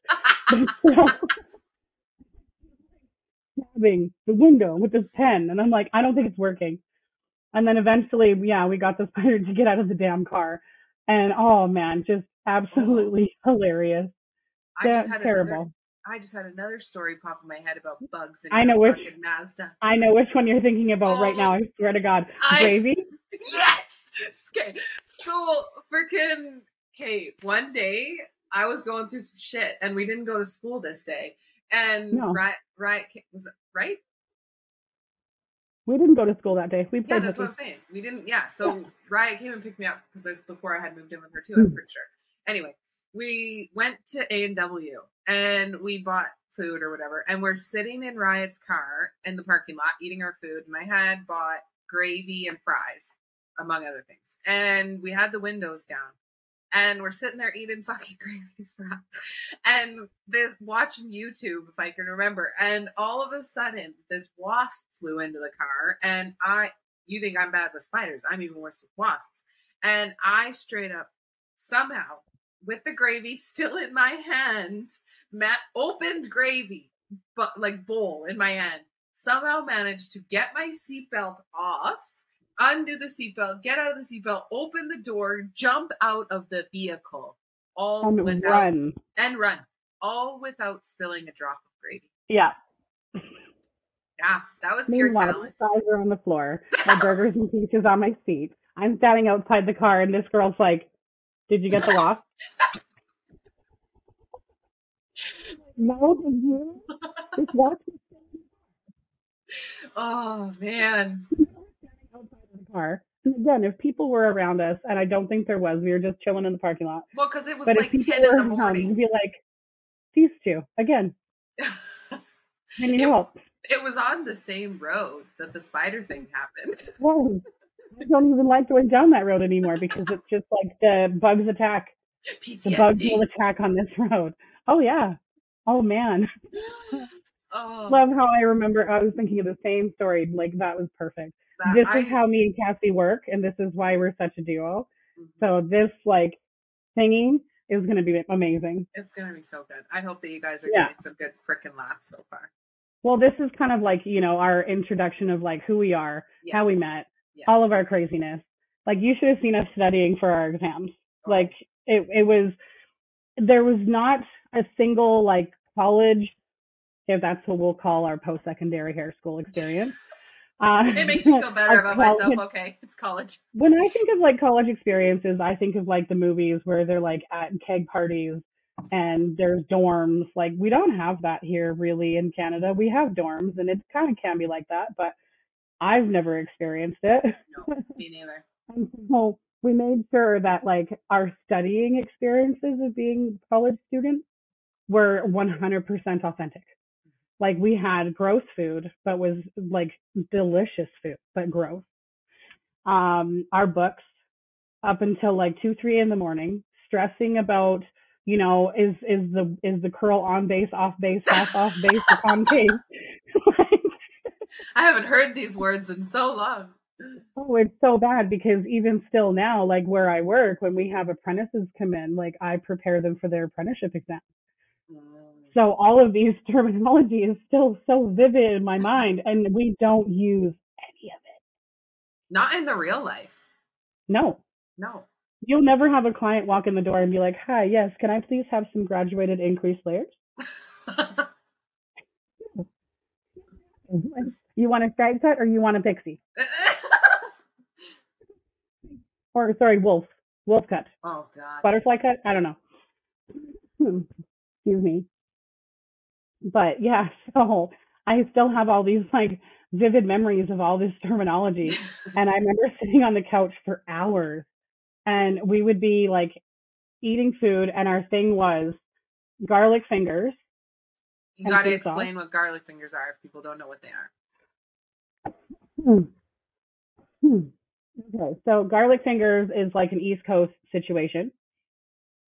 Speaker 2: Stabbing the window with this pen, and I'm like, I don't think it's working. And then eventually, yeah, we got the spider to get out of the damn car, and oh man, just absolutely oh. hilarious.
Speaker 1: I just had
Speaker 2: terrible.
Speaker 1: another. I just had another story pop in my head about bugs in
Speaker 2: I know which-
Speaker 1: Mazda.
Speaker 2: I know which one you're thinking about right
Speaker 1: Oh,
Speaker 2: now. I swear to God,
Speaker 1: I-
Speaker 2: gravy.
Speaker 1: Yes. Okay. So freaking okay. One day I was going through some shit, and we didn't go to school this day. And
Speaker 2: No.
Speaker 1: right, right, was it right?
Speaker 2: We didn't go to school that day. We
Speaker 1: Yeah,
Speaker 2: played
Speaker 1: that's what I'm saying. We didn't. Yeah. So Riot came and picked me up because that's before I had moved in with her too. I'm
Speaker 2: Mm.
Speaker 1: pretty sure. Anyway, we went to A and W and we bought food or whatever, and we're sitting in Riot's car in the parking lot eating our food. And I had bought gravy and fries, among other things, and we had the windows down. And we're sitting there eating fucking gravy fries, and this watching YouTube, if I can remember. And all of a sudden, this wasp flew into the car, and I you think I'm bad with spiders. I'm even worse with wasps. And I straight up somehow, with the gravy still in my hand, Matt opened gravy, but like bowl in my hand, somehow managed to get my seatbelt off, undo the seatbelt, get out of the seatbelt, open the door, jump out of the vehicle, all
Speaker 2: And
Speaker 1: without
Speaker 2: run.
Speaker 1: and run, all without spilling a drop of gravy.
Speaker 2: Yeah.
Speaker 1: Yeah, that was pure
Speaker 2: Meanwhile,
Speaker 1: talent.
Speaker 2: my fries are on the floor. My burgers and peaches on my seat. I'm standing outside the car, and this girl's like, "Did you get the wasp?" no, did you? This wasp is
Speaker 1: Oh man.
Speaker 2: Car. And again, if people were around us, and I don't think there was, we were just chilling in the parking lot.
Speaker 1: Well, because it was
Speaker 2: But
Speaker 1: like ten in the
Speaker 2: around,
Speaker 1: morning.
Speaker 2: you'd be like, "These two again." I need
Speaker 1: It-
Speaker 2: help.
Speaker 1: It was on the same road that the spider thing happened.
Speaker 2: Whoa. I don't even like going down that road anymore because it's just like the bugs attack. The bugs will attack on this road. Oh yeah. Oh man.
Speaker 1: Oh,
Speaker 2: Love how I remember. I was thinking of the same story. Like that was perfect.
Speaker 1: that-
Speaker 2: This
Speaker 1: I-
Speaker 2: is how me and Kassi work, and this is why we're such a duo.
Speaker 1: Mhm.
Speaker 2: So this like singing is going to be amazing.
Speaker 1: it's gonna be so good. I hope that you guys are
Speaker 2: Yeah.
Speaker 1: getting some good freaking laughs so far.
Speaker 2: Well, this is kind of like you know our introduction of like who we are,
Speaker 1: Yeah.
Speaker 2: how we met,
Speaker 1: Yeah.
Speaker 2: all of our craziness. Like you should have seen us studying for our exams.
Speaker 1: Oh.
Speaker 2: Like it, it was. There was not a single like college, if that's what we'll call our post-secondary hair school experience. Uh,
Speaker 1: It makes me feel better about
Speaker 2: college-
Speaker 1: myself. Okay, it's college.
Speaker 2: when I think of like college experiences, I think of like the movies where they're like at keg parties and there's dorms. Like we don't have that here really in Canada. We have dorms and it kind of can be like that, but I've never experienced it.
Speaker 1: No, me neither.
Speaker 2: So we made sure that like our studying experiences of being college students were 100% authentic. Like we had gross food, but was like delicious food, but gross. Um, our books up until like two, three in the morning, stressing about, you know, is is the is the curl on base, off base, half off base, concave?
Speaker 1: I haven't heard these words in so long.
Speaker 2: Oh, it's so bad because even still now, like where I work, when we have apprentices come in, like I prepare them for their apprenticeship exam. So all of these terminology is still so vivid in my mind, and we don't use any of it.
Speaker 1: Not in the real life.
Speaker 2: No,
Speaker 1: No.
Speaker 2: you'll never have a client walk in the door and be like, "Hi, yes, can I please have some graduated increased layers? You want a stripe cut or you want a pixie? Or sorry, wolf, wolf cut."
Speaker 1: oh God.
Speaker 2: butterfly cut. I don't know. Hmm. Excuse me. But yeah, so I still have all these like vivid memories of all this terminology. And I remember sitting on the couch for hours and we would be like eating food and our thing was garlic fingers.
Speaker 1: you got to explain what garlic fingers are if people don't know what they are.
Speaker 2: Hmm. Hmm. Okay, so garlic fingers is like an East Coast situation.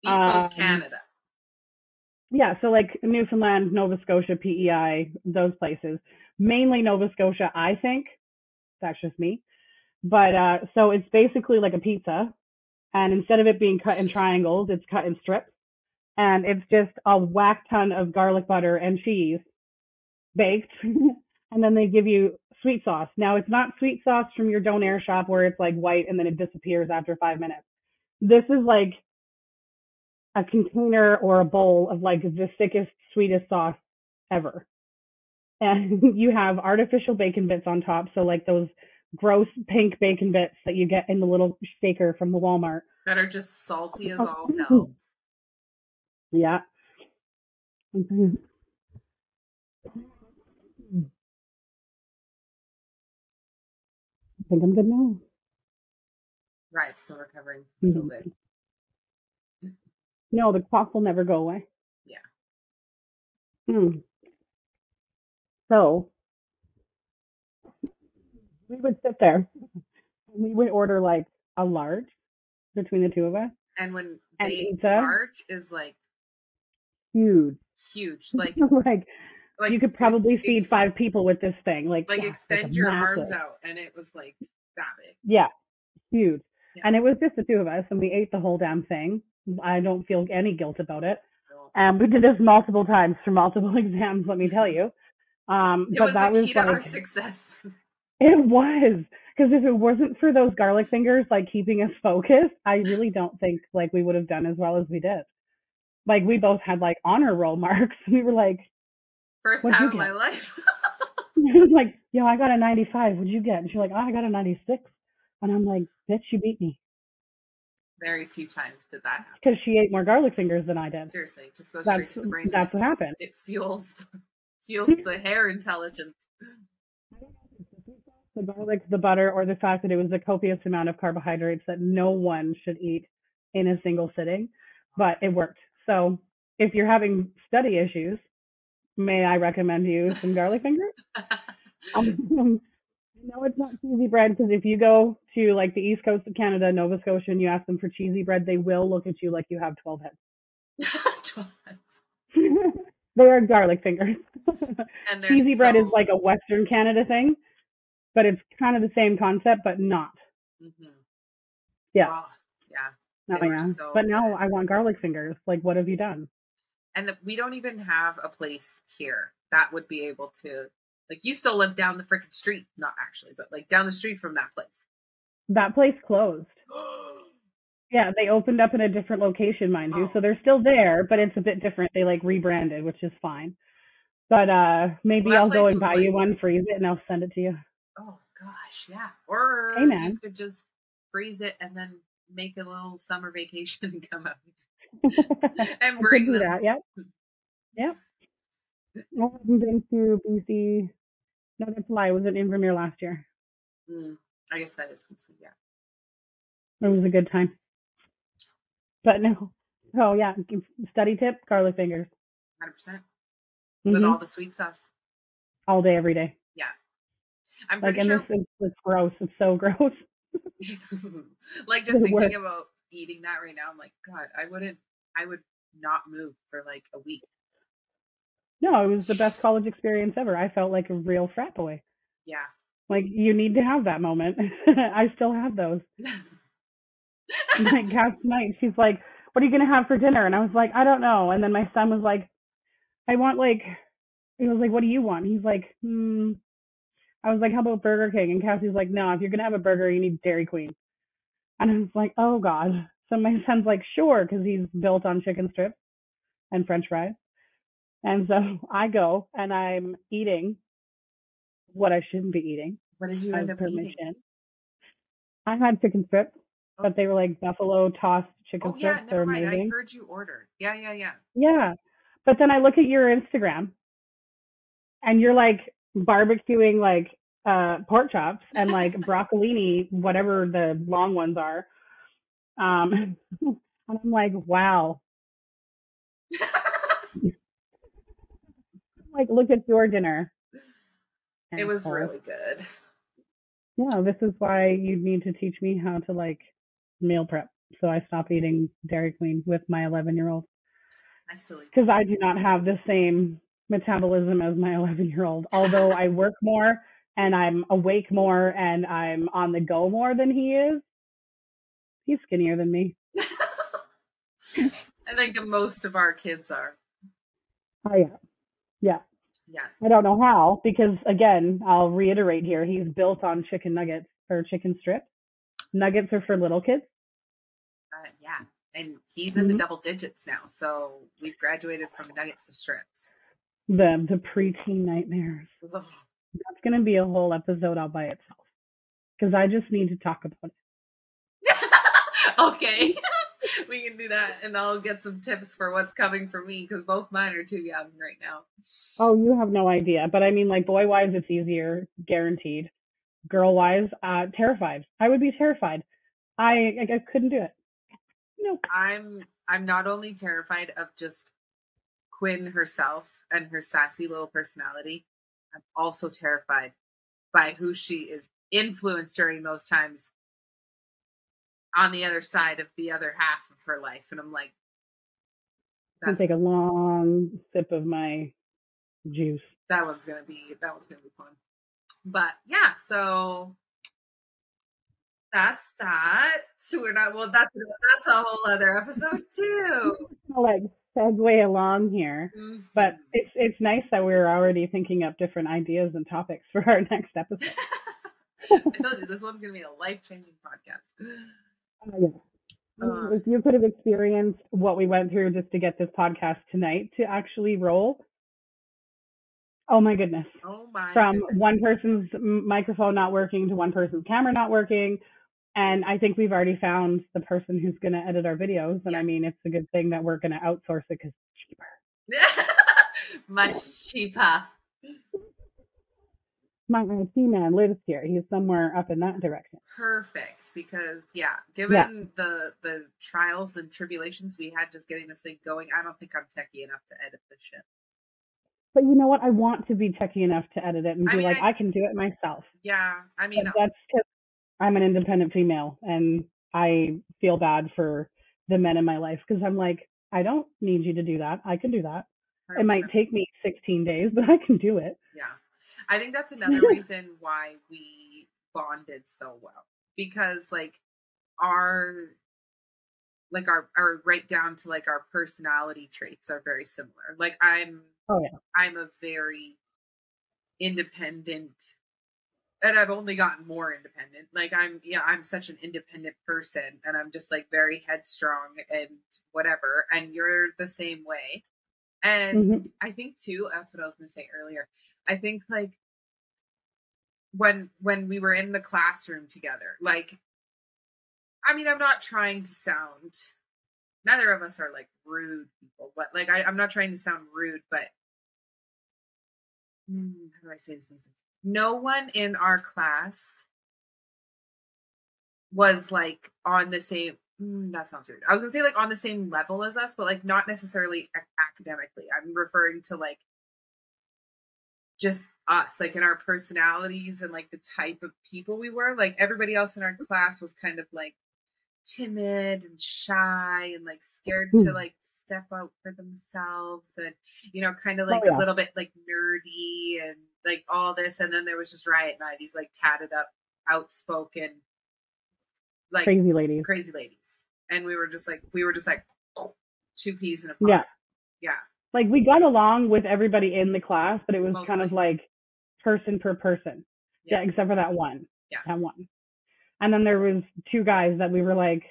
Speaker 1: East Coast
Speaker 2: Um,
Speaker 1: Canada.
Speaker 2: Yeah, so like Newfoundland, Nova Scotia, PEI, those places. Mainly Nova Scotia, I think. That's just me. But uh so it's basically like a pizza and instead of it being cut in triangles, it's cut in strips. And it's just a whack ton of garlic butter and cheese baked. and then they give you sweet sauce. Now it's not sweet sauce from your donair shop where it's like white and then it disappears after 5 minutes. This is like a container or a bowl of like the thickest, sweetest sauce ever. And you have artificial bacon bits on top. So like those gross pink bacon bits that you get in the little shaker from the Walmart.
Speaker 1: That are just salty as all hell.
Speaker 2: Yeah. I think I'm good now.
Speaker 1: Right, still recovering from
Speaker 2: Mhm.
Speaker 1: COVID.
Speaker 2: No, the cough will never go away.
Speaker 1: Yeah.
Speaker 2: Hmm. So we would sit there we would order like a large between the two of us.
Speaker 1: And when
Speaker 2: And
Speaker 1: they
Speaker 2: pizza?
Speaker 1: large is like
Speaker 2: Huge.
Speaker 1: huge. Like
Speaker 2: like
Speaker 1: like
Speaker 2: you could probably feed five people with this thing. Like
Speaker 1: like
Speaker 2: yeah,
Speaker 1: extend
Speaker 2: a
Speaker 1: your arms out and it was like that big.
Speaker 2: Yeah, huge.
Speaker 1: Yeah.
Speaker 2: And it was just the two of us, and we ate the whole damn thing. I don't feel any guilt about it. And we did this multiple times for multiple exams. Let me tell you. Um,
Speaker 1: It
Speaker 2: but
Speaker 1: was
Speaker 2: that
Speaker 1: the
Speaker 2: was
Speaker 1: to our success.
Speaker 2: it was because if it wasn't for those garlic fingers like keeping us focused, I really don't think like we would have done as well as we did. Like we both had like honor roll marks. We were like,
Speaker 1: First time in my life.
Speaker 2: Like, yo, I got a 95. What'd you get? And she's like, oh, I got a 96. And I'm like, bitch, you beat me
Speaker 1: Very few times did that happen.
Speaker 2: because she ate more garlic fingers than I did.
Speaker 1: Seriously, just go straight to the brain.
Speaker 2: that's what happened.
Speaker 1: It fuels fuels the hair intelligence.
Speaker 2: The garlic, the butter, or the fact that it was a copious amount of carbohydrates that no one should eat in a single sitting, but it worked. So if you're having study issues, may I recommend you some garlic fingers? Um, Know it's not cheesy bread because if you go to like the east coast of Canada, Nova Scotia, and you ask them for cheesy bread, they will look at you like you have 12 heads. Twelve. they are garlic fingers.
Speaker 1: and
Speaker 2: cheesy bread is like a Western Canada thing, but it's kind of the same concept, but not.
Speaker 1: Mhm.
Speaker 2: Yeah.
Speaker 1: Oh, yeah.
Speaker 2: Yeah.
Speaker 1: so
Speaker 2: but now
Speaker 1: good.
Speaker 2: I want garlic fingers. Like, what have you done?
Speaker 1: And we don't even have a place here that would be able to like you still live down the freaking street. Not actually, but like down the street from that place.
Speaker 2: That place closed. Yeah, they opened up in a different location, mind you.
Speaker 1: Oh.
Speaker 2: So they're still there, but it's a bit different. They like rebranded, which is fine. But uh maybe
Speaker 1: Well,
Speaker 2: I'll go and buy you one, freeze it, and I'll send it to you.
Speaker 1: oh gosh, yeah. Or
Speaker 2: Hey, man.
Speaker 1: you could just freeze it and then make a little summer vacation and come
Speaker 2: up
Speaker 1: and bring them.
Speaker 2: that. Yep. Yep. I haven't been to BC. No, that's a lie. I was in Invermere last year.
Speaker 1: Mm, I guess that is BC, yeah.
Speaker 2: It was a good time. But no. Oh yeah, study tip: garlic fingers.
Speaker 1: Hundred percent. With
Speaker 2: Mhm.
Speaker 1: all the sweet sauce.
Speaker 2: all day, every day. Yeah.
Speaker 1: I'm
Speaker 2: Like,
Speaker 1: pretty
Speaker 2: and
Speaker 1: sure
Speaker 2: this is it's gross. It's so gross.
Speaker 1: like just thinking about eating that right now, I'm like, God, I wouldn't I would not move for like a week.
Speaker 2: No, it was the best college experience ever. I felt like a real frat boy.
Speaker 1: Yeah.
Speaker 2: Like you need to have that moment. I still have those. like Cass tonight, she's like, "What are you gonna have for dinner?" And I was like, "I don't know." And then my son was like, "I want like," he was like, "What do you want?" He's like, "Hmm." I was like, "How about Burger King?" And Kassi's like, "No, if you're gonna have a burger, you need Dairy Queen." And I was like, "Oh God." So my son's like, "Sure," because he's built on chicken strips and French fries. And so I go and I'm eating what I shouldn't be eating.
Speaker 1: what did you end
Speaker 2: have
Speaker 1: up eating?
Speaker 2: permission. I had chicken strips, but they were like buffalo tossed chicken
Speaker 1: Oh yeah,
Speaker 2: strips. They're
Speaker 1: never mind. I heard you order. Yeah, yeah, yeah.
Speaker 2: Yeah. But then I look at your Instagram and you're like barbecuing like uh pork chops and like broccolini, whatever the long ones are. Um and I'm like, wow. Like look at your dinner.
Speaker 1: it was
Speaker 2: Asshole.
Speaker 1: really good.
Speaker 2: Yeah, this is why you need to teach me how to like meal prep. So I stop eating Dairy Queen with my 11 year old because I do not have the same metabolism as my 11 year old. Although I work more and I'm awake more and I'm on the go more than he is, he's skinnier than me.
Speaker 1: I think most of our kids are.
Speaker 2: Oh, yeah. Yeah.
Speaker 1: Yeah.
Speaker 2: I don't know how because, again, I'll reiterate here he's built on chicken nuggets or chicken strips. Nuggets are for little kids.
Speaker 1: Uh, yeah. And he's in the
Speaker 2: Mhm.
Speaker 1: double digits now. So we've graduated from nuggets to strips.
Speaker 2: The the preteen nightmares.
Speaker 1: Ugh.
Speaker 2: That's going to be a whole episode all by itself because I just need to talk about it.
Speaker 1: okay. we can do that. And I'll get some tips for what's coming for me because both mine are too young right now.
Speaker 2: Oh, you have no idea. But I mean, like, boy wise, it's easier, guaranteed. Girl wise, uh, terrified. I would be terrified. I, I, I couldn't do it. Nope.
Speaker 1: I'm I'm not only terrified of just Quinn herself and her sassy little personality, I'm also terrified by who she is influenced during those times on the other side of the other half of her life. And I'm like,
Speaker 2: I'm gonna take a long sip of my juice.
Speaker 1: that one's gonna be that one's gonna be fun. But yeah, so that's that. So we're not well that's that's a whole other episode too.
Speaker 2: Like segue along here. But
Speaker 1: Mhm.
Speaker 2: it's it's nice that we're already thinking up different ideas and topics for our next episode.
Speaker 1: I told you this one's gonna be a life changing podcast.
Speaker 2: Oh, yeah. I mean,
Speaker 1: Uh,
Speaker 2: if you could have experienced what we went through just to get this podcast tonight to actually roll, oh my goodness.
Speaker 1: oh my!
Speaker 2: From
Speaker 1: goodness.
Speaker 2: one person's microphone not working to one person's camera not working. And I think we've already found the person who's going to edit our videos. And
Speaker 1: Yeah.
Speaker 2: I mean, it's a good thing that we're going to outsource it because it's cheaper.
Speaker 1: much cheaper.
Speaker 2: My IT man lives here. He's somewhere up in that direction.
Speaker 1: Perfect, because yeah, given the the trials and tribulations we had just getting this thing going, I don't think I'm techie enough to edit this shit.
Speaker 2: But you know what? I want to be techie enough to edit it and
Speaker 1: I
Speaker 2: be
Speaker 1: mean,
Speaker 2: like,
Speaker 1: I-
Speaker 2: I, can do it myself.
Speaker 1: Yeah, I mean,
Speaker 2: But uh that's because I'm an independent female and I feel bad for the men in my life because I'm like, I don't need you to do that. I can do that. It might take me 16 days, but I can do it.
Speaker 1: Yeah. I think that's another reason why we bonded so well. Because like our like our our right down to like our personality traits are very similar. Like I'm
Speaker 2: Oh, yeah.
Speaker 1: I'm a very independent and I've only gotten more independent. Like I'm yeah, I'm such an independent person and I'm just like very headstrong and whatever. And you're the same way. And
Speaker 2: Mhm.
Speaker 1: I think too, that's what I was gonna say earlier. I think like when when we were in the classroom together, like I mean, I'm not trying to sound neither of us are like rude people, but like I, I'm not trying to sound rude, but Hmm, how do I say this? No one in our class was like on the same. mm, that sounds weird. I was gonna say like on the same level as us, but like not necessarily academically. I'm referring to like just us, like in our personalities and like the type of people we were. Like everybody else in our class was kind of like timid and shy and like scared to
Speaker 2: Hmm.
Speaker 1: like step out for themselves and you know kind of
Speaker 2: Oh,
Speaker 1: like
Speaker 2: yeah.
Speaker 1: a little bit like nerdy and like all this and then there was just riot night these like tatted up outspoken like
Speaker 2: Crazy ladies.
Speaker 1: crazy ladies and we were just like we were just like two peas in a pod
Speaker 2: Yeah.
Speaker 1: yeah
Speaker 2: Like we got along with everybody in the class, but it was kind of like person per person. Yeah.
Speaker 1: Yeah.
Speaker 2: except for that one.
Speaker 1: Yeah.
Speaker 2: That one. And then there was two guys that we were like,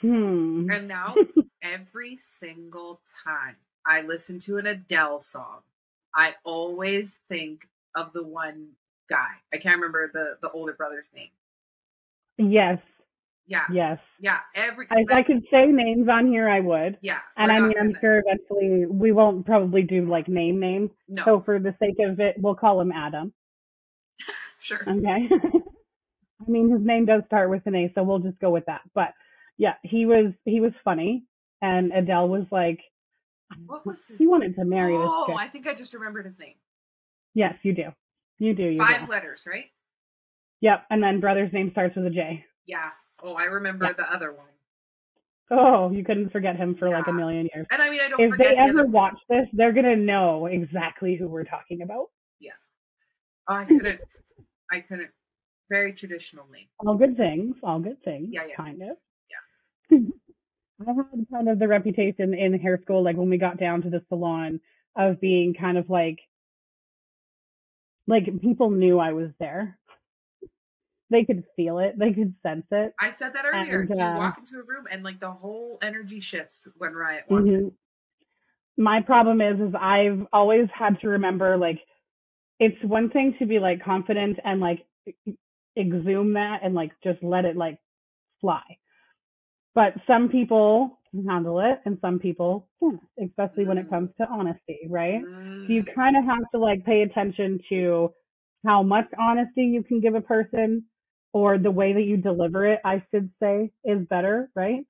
Speaker 2: hmm.
Speaker 1: and now every single time i listen to an adele song i always think of the one guy i can't remember the the older brother's name
Speaker 2: Yes.
Speaker 1: Yeah
Speaker 2: Yes.
Speaker 1: yeah every
Speaker 2: If I could say names on here, I would.
Speaker 1: yeah
Speaker 2: And I mean, I'm sure eventually we won't probably do like name names.
Speaker 1: no
Speaker 2: So for the sake of it, we'll call him Adam.
Speaker 1: sure
Speaker 2: Okay. I mean, his name does start with an A, so we'll just go with that. But yeah, he was he was funny, and Adele was like, um,
Speaker 1: what was his
Speaker 2: he wanted to marry
Speaker 1: oh
Speaker 2: this chick.
Speaker 1: i think i just remembered his name
Speaker 2: Yes, you do. You do. You
Speaker 1: Five
Speaker 2: do.
Speaker 1: letters, right?
Speaker 2: Yep. And then brother's name starts with a J.
Speaker 1: Yeah. Oh, I remember
Speaker 2: Yeah.
Speaker 1: the other one.
Speaker 2: Oh, you couldn't forget him for like a million years.
Speaker 1: And I mean, I don't
Speaker 2: If they
Speaker 1: the
Speaker 2: ever watch this, they're gonna know exactly who we're talking about.
Speaker 1: Oh, I couldn't. I couldn't. Very traditional name.
Speaker 2: All good things. All good things.
Speaker 1: Yeah, yeah.
Speaker 2: Kind of. Yeah. I had kind of the reputation in hair school, like when we got down to the salon, of being kind of like, like people knew I was there. They could feel it. They could sense it.
Speaker 1: I said that earlier.
Speaker 2: And,
Speaker 1: you
Speaker 2: uh,
Speaker 1: walk into a room and like the whole energy shifts when Riot wants it.
Speaker 2: Mhm. My problem is, is I've always had to remember, like, it's one thing to be like confident and like exhume that and like just let it like fly. But some people can handle it and some people can't, especially when it comes to honesty, right? So you
Speaker 1: Mm,
Speaker 2: kind of have to like pay attention to how much honesty you can give a person or the way that you deliver it, I should say, is better, right?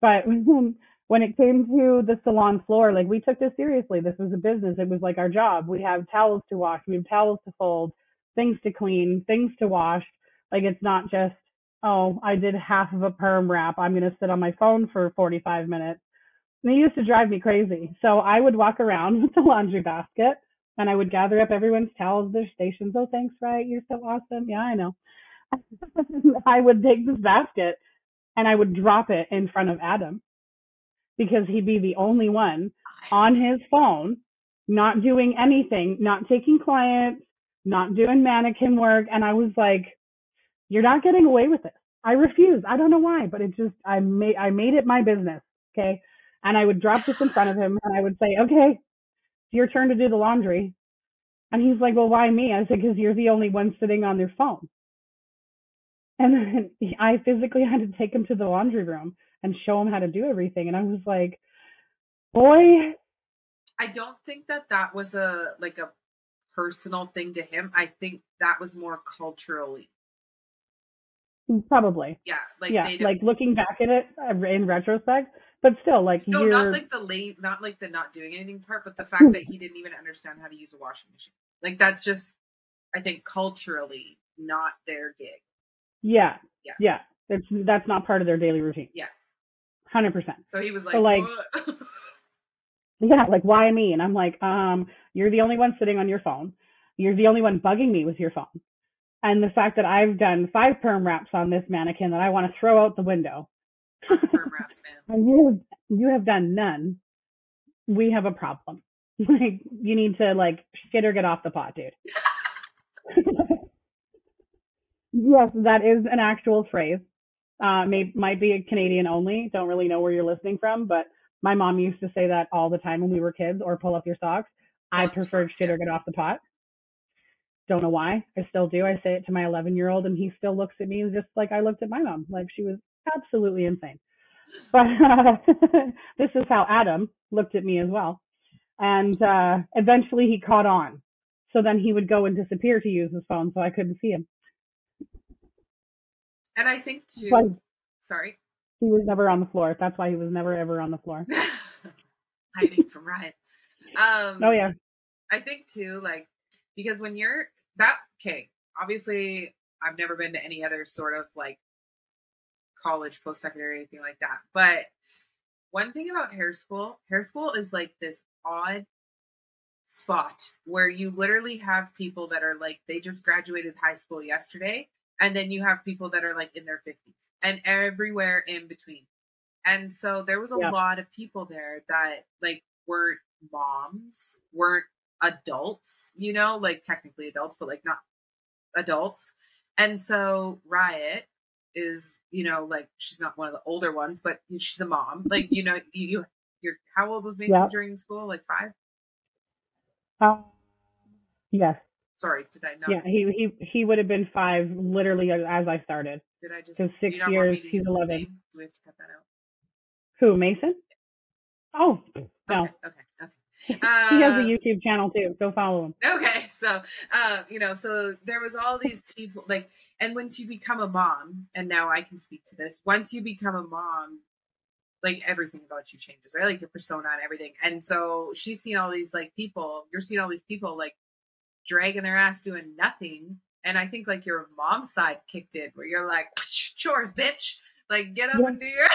Speaker 2: But when, it came to the salon floor, like we took this seriously. This was a business. It was like our job. We have towels to wash. We have towels to fold, things to clean, things to wash. Like it's not just, oh, I did half of a perm wrap. I'm going to sit on my phone for 45 minutes. And it used to drive me crazy. So I would walk around with the laundry basket and I would gather up everyone's towels, their stations. Oh, thanks, right? You're so awesome. Yeah, I know. I would take this basket and I would drop it in front of Adam because he'd be the only one on his phone, not doing anything, not taking clients, not doing mannequin work. And I was like, you're not getting away with this. I refuse. I don't know why, but it just, I made, I made it my business. Okay. And I would drop this in front of him and I would say, okay, it's your turn to do the laundry. And he's like, well, why me? I said, because you're the only one sitting on their phone. And then I physically had to take him to the laundry room and show him how to do everything. And I was like, boy,
Speaker 1: I don't think that that was a like a personal thing to him. I think that was more culturally.
Speaker 2: probably.
Speaker 1: Yeah, like
Speaker 2: yeah,
Speaker 1: they
Speaker 2: like looking back at it uh, in retrospect, but still, like
Speaker 1: no,
Speaker 2: you're,
Speaker 1: not like the late, not like the not doing anything part, but the fact that he didn't even understand how to use a washing machine. Like that's just, I think culturally not their gig.
Speaker 2: Yeah,
Speaker 1: Yeah.
Speaker 2: yeah, it's that's not part of their daily routine.
Speaker 1: Yeah.
Speaker 2: hundred percent.
Speaker 1: So he was like,
Speaker 2: So, like? Yeah, like why me? And I'm like, um, you're the only one sitting on your phone. You're the only one bugging me with your phone. And the fact that I've done five perm wraps on this mannequin that I want to throw out the window,
Speaker 1: perm wraps, man.
Speaker 2: and you have, you have done none. We have a problem. Like you need to like shit or get off the pot, dude. Yes, that is an actual phrase. Uh, may, might be a Canadian only. Don't really know where you're listening from, but my mom used to say that all the time when we were kids, or pull up your socks. I
Speaker 1: your
Speaker 2: preferred
Speaker 1: socks,
Speaker 2: shit or get off the pot. Don't know why. I still do. I say it to my 11 year old, and he still looks at me just like I looked at my mom, like she was absolutely insane. But uh, this is how Adam looked at me as well. And uh, eventually he caught on. So then he would go and disappear to use his phone, so I couldn't see him.
Speaker 1: And I think too.
Speaker 2: Like
Speaker 1: Sorry,
Speaker 2: he was never on the floor. That's why he was never ever on the floor.
Speaker 1: hiding from Riot. Um,
Speaker 2: Oh yeah.
Speaker 1: I think too, like because when you're that okay, obviously I've never been to any other sort of like college, post secondary, anything like that. But one thing about hair school, hair school is like this odd spot where you literally have people that are like they just graduated high school yesterday, and then you have people that are like in their 50s and everywhere in between. And so there was a
Speaker 2: Yeah.
Speaker 1: lot of people there that like weren't moms, weren't adults, you know, like technically adults, but like not adults. And so Riot is, you know, like she's not one of the older ones, but she's a mom. Like, you know, you, you you're how old was Mason
Speaker 2: Yeah.
Speaker 1: during school? Like five?
Speaker 2: Um, yes.
Speaker 1: Sorry, did I not?
Speaker 2: Yeah. He he he would have been five literally as I started.
Speaker 1: Did I just?
Speaker 2: So six
Speaker 1: you not want me
Speaker 2: years, he's 11.
Speaker 1: Do we have to cut that out?
Speaker 2: Who Mason? Oh no,
Speaker 1: Okay, okay, okay.
Speaker 2: he has a
Speaker 1: Uh,
Speaker 2: YouTube channel too. Go follow him.
Speaker 1: okay so uh you know so there was all these people like and once you become a mom and now i can speak to this once you become a mom like everything about you changes right like your persona and everything and so she's seen all these like people you're seeing all these people like dragging their ass doing nothing. And I think like your mom's side kicked in where you're like, chores, bitch. Like get up
Speaker 2: Yeah.
Speaker 1: and do your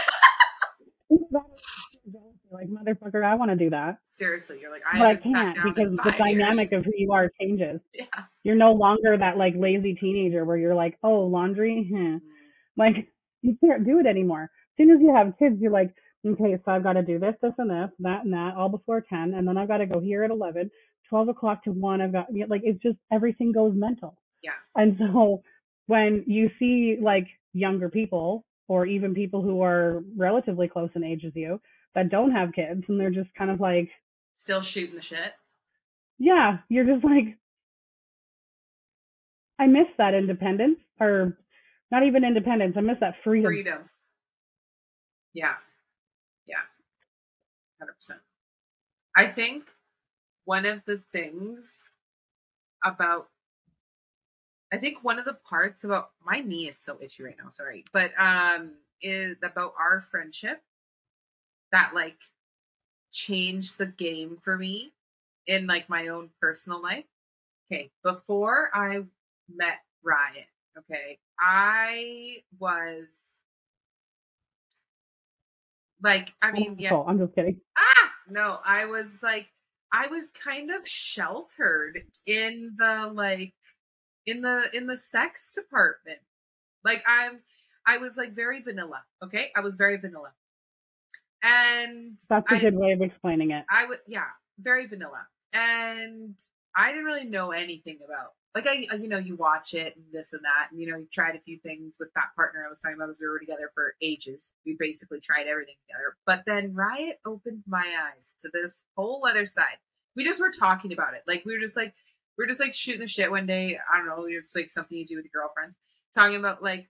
Speaker 2: like motherfucker, I want to do that,
Speaker 1: seriously. You're like, I
Speaker 2: but I can't because the dynamic
Speaker 1: years.
Speaker 2: of who you are changes.
Speaker 1: Yeah.
Speaker 2: You're no longer that like lazy teenager where you're like, oh, laundry, hmm. like you can't do it anymore. As soon as you have kids, you're like, okay, so I've got to do this, this, and this, that, and that, all before ten, and then I've got to go here at 11, 12 o'clock to one. I've got like it's just everything goes mental.
Speaker 1: Yeah.
Speaker 2: And so when you see like younger people or even people who are relatively close in age as you that don't have kids and they're just kind of like,
Speaker 1: Still shooting the shit.
Speaker 2: yeah, you're just like, I miss that independence or not even independence. I miss that freedom.
Speaker 1: Freedom. Yeah. Yeah. 100%. I think one of the things about I think one of the parts about my knee is so itchy right now, sorry. But um is about our friendship that like changed the game for me in like my own personal life. Okay, before I met Riot, okay, I was like I mean, yeah,
Speaker 2: Oh, I'm just kidding.
Speaker 1: ah no i was like i was kind of sheltered in the like in the in the sex department like i'm i was like very vanilla okay i was very vanilla and
Speaker 2: That's a
Speaker 1: I-
Speaker 2: good way of explaining it.
Speaker 1: I was yeah, very vanilla. And I didn't really know anything about, like, I, you know, you watch it and this and that, and, you know, you tried a few things with that partner I was talking about because we were together for ages. We basically tried everything together. But then Riot opened my eyes to this whole other side. We just were talking about it. Like, we were just like, we were just like shooting the shit one day. I don't know, it's like something you do with your girlfriends, talking about like,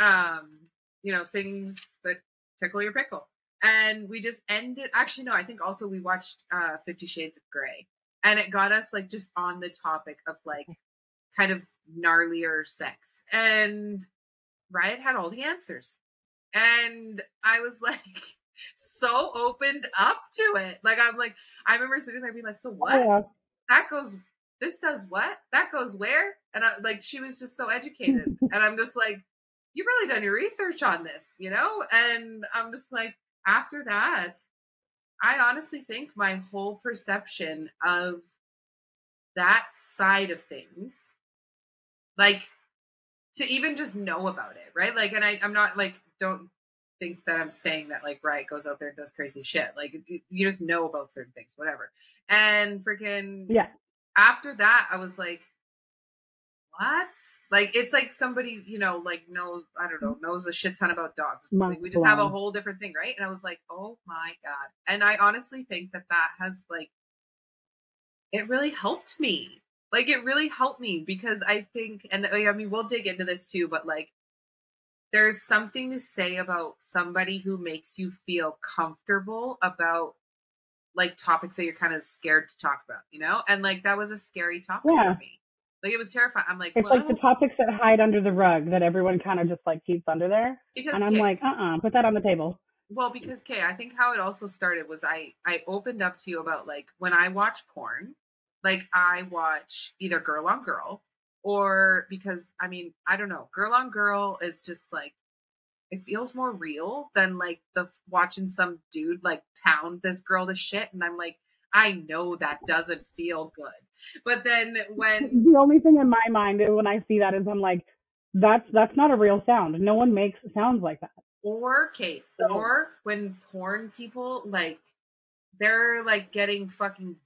Speaker 1: um, you know, things that tickle your pickle and we just ended actually no i think also we watched uh 50 shades of gray and it got us like just on the topic of like kind of gnarlier sex and riot had all the answers and i was like so opened up to it like i'm like i remember sitting there being like so what?
Speaker 2: Yeah.
Speaker 1: that goes this does what? That goes where? And i like she was just so educated and i'm just like you've really done your research on this you know? And i'm just like after that i honestly think my whole perception of that side of things like to even just know about it right like and I, i'm not like don't think that i'm saying that like riot goes out there and does crazy shit like you- you just know about certain things whatever and freaking
Speaker 2: Yeah.
Speaker 1: after that, I was like, what? Like, it's like somebody, you know, like knows, I don't know, knows a shit ton about dogs. Like, we just have a whole different thing, right? And I was like, oh my God. And I honestly think that that has, like, it really helped me. Like, it really helped me because I think, and I mean, we'll dig into this too, but like, there's something to say about somebody who makes you feel comfortable about like topics that you're kind of scared to talk about, you know? And like that was a scary topic
Speaker 2: Yeah.
Speaker 1: for me. Like it was terrifying. I'm like,
Speaker 2: It's like the topics that hide under the rug that everyone kind of just like keeps under there.
Speaker 1: because
Speaker 2: And I'm
Speaker 1: Kay-
Speaker 2: like, uh uh put that on the table.
Speaker 1: well, because Kay, I think how it also started was I I opened up to you about like when I watch porn, like I watch either girl on girl or because I mean I don't know, girl on girl is just like it feels more real than like the watching some dude like pound this girl to shit, and I'm like I know that doesn't feel good. But then when
Speaker 2: The only thing in my mind when I see that is I'm like, that's that's not a real sound. No one makes sounds like that.
Speaker 1: or Kate, or when porn people like they're like getting fucking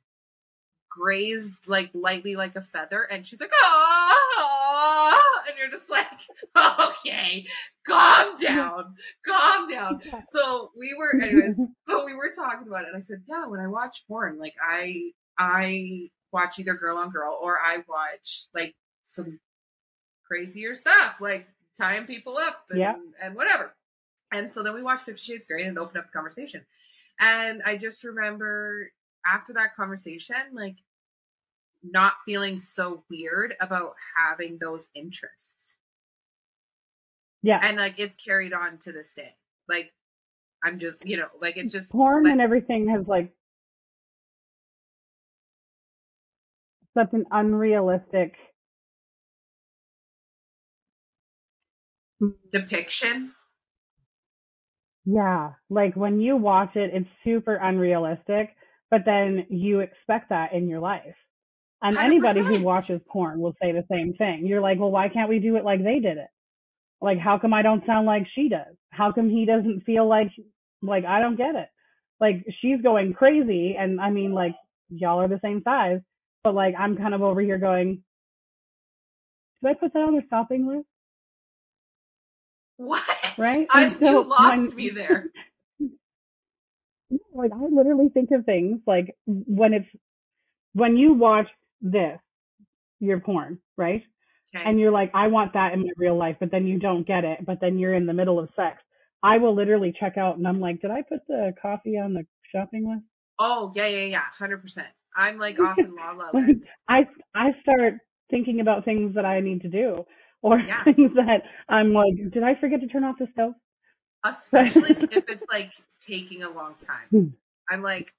Speaker 1: grazed like lightly like a feather, and she's like, oh, and you're just like, okay, calm down, calm down. So we were, anyways, so we were talking about it, and I said, yeah, when I watch porn, like I, I watch either girl on girl or I watch like some crazier stuff, like tying people up and,
Speaker 2: Yeah.
Speaker 1: and whatever. And so then we watched Fifty Shades of Grey and it opened up the conversation. And I just remember after that conversation, like not feeling so weird about having those interests.
Speaker 2: yeah.
Speaker 1: And like it's carried on to this day. Like I'm just, you know, like it's just
Speaker 2: Porn
Speaker 1: like-
Speaker 2: and everything has like such an unrealistic
Speaker 1: Depiction.
Speaker 2: Yeah, like when you watch it, it's super unrealistic, but then you expect that in your life. And anybody who watches porn will say the same thing. You're like, well, why can't we do it like they did it? Like, how come I don't sound like she does? How come he doesn't feel like, like, I don't get it. Like, she's going crazy. And I mean, like, y'all are the same size, but like, I'm kind of over here going, did I put that on the shopping list?
Speaker 1: What?
Speaker 2: Right?
Speaker 1: I,
Speaker 2: so
Speaker 1: you lost
Speaker 2: when-
Speaker 1: me there.
Speaker 2: Like I literally think of things like when it's when you watch this, your porn, right?
Speaker 1: Okay.
Speaker 2: And you're like, I want that in my real life, but then you don't get it, but then you're in the middle of sex. I will literally check out and I'm like, did I put the coffee on the shopping list?
Speaker 1: oh yeah, yeah, yeah, hundred percent. I'm like off in La La Land.
Speaker 2: I I start thinking about things that I need to do or
Speaker 1: Yeah.
Speaker 2: things that I'm like, did I forget to turn off the stove?
Speaker 1: Especially if it's like taking a long time.
Speaker 2: Hmm.
Speaker 1: I'm like,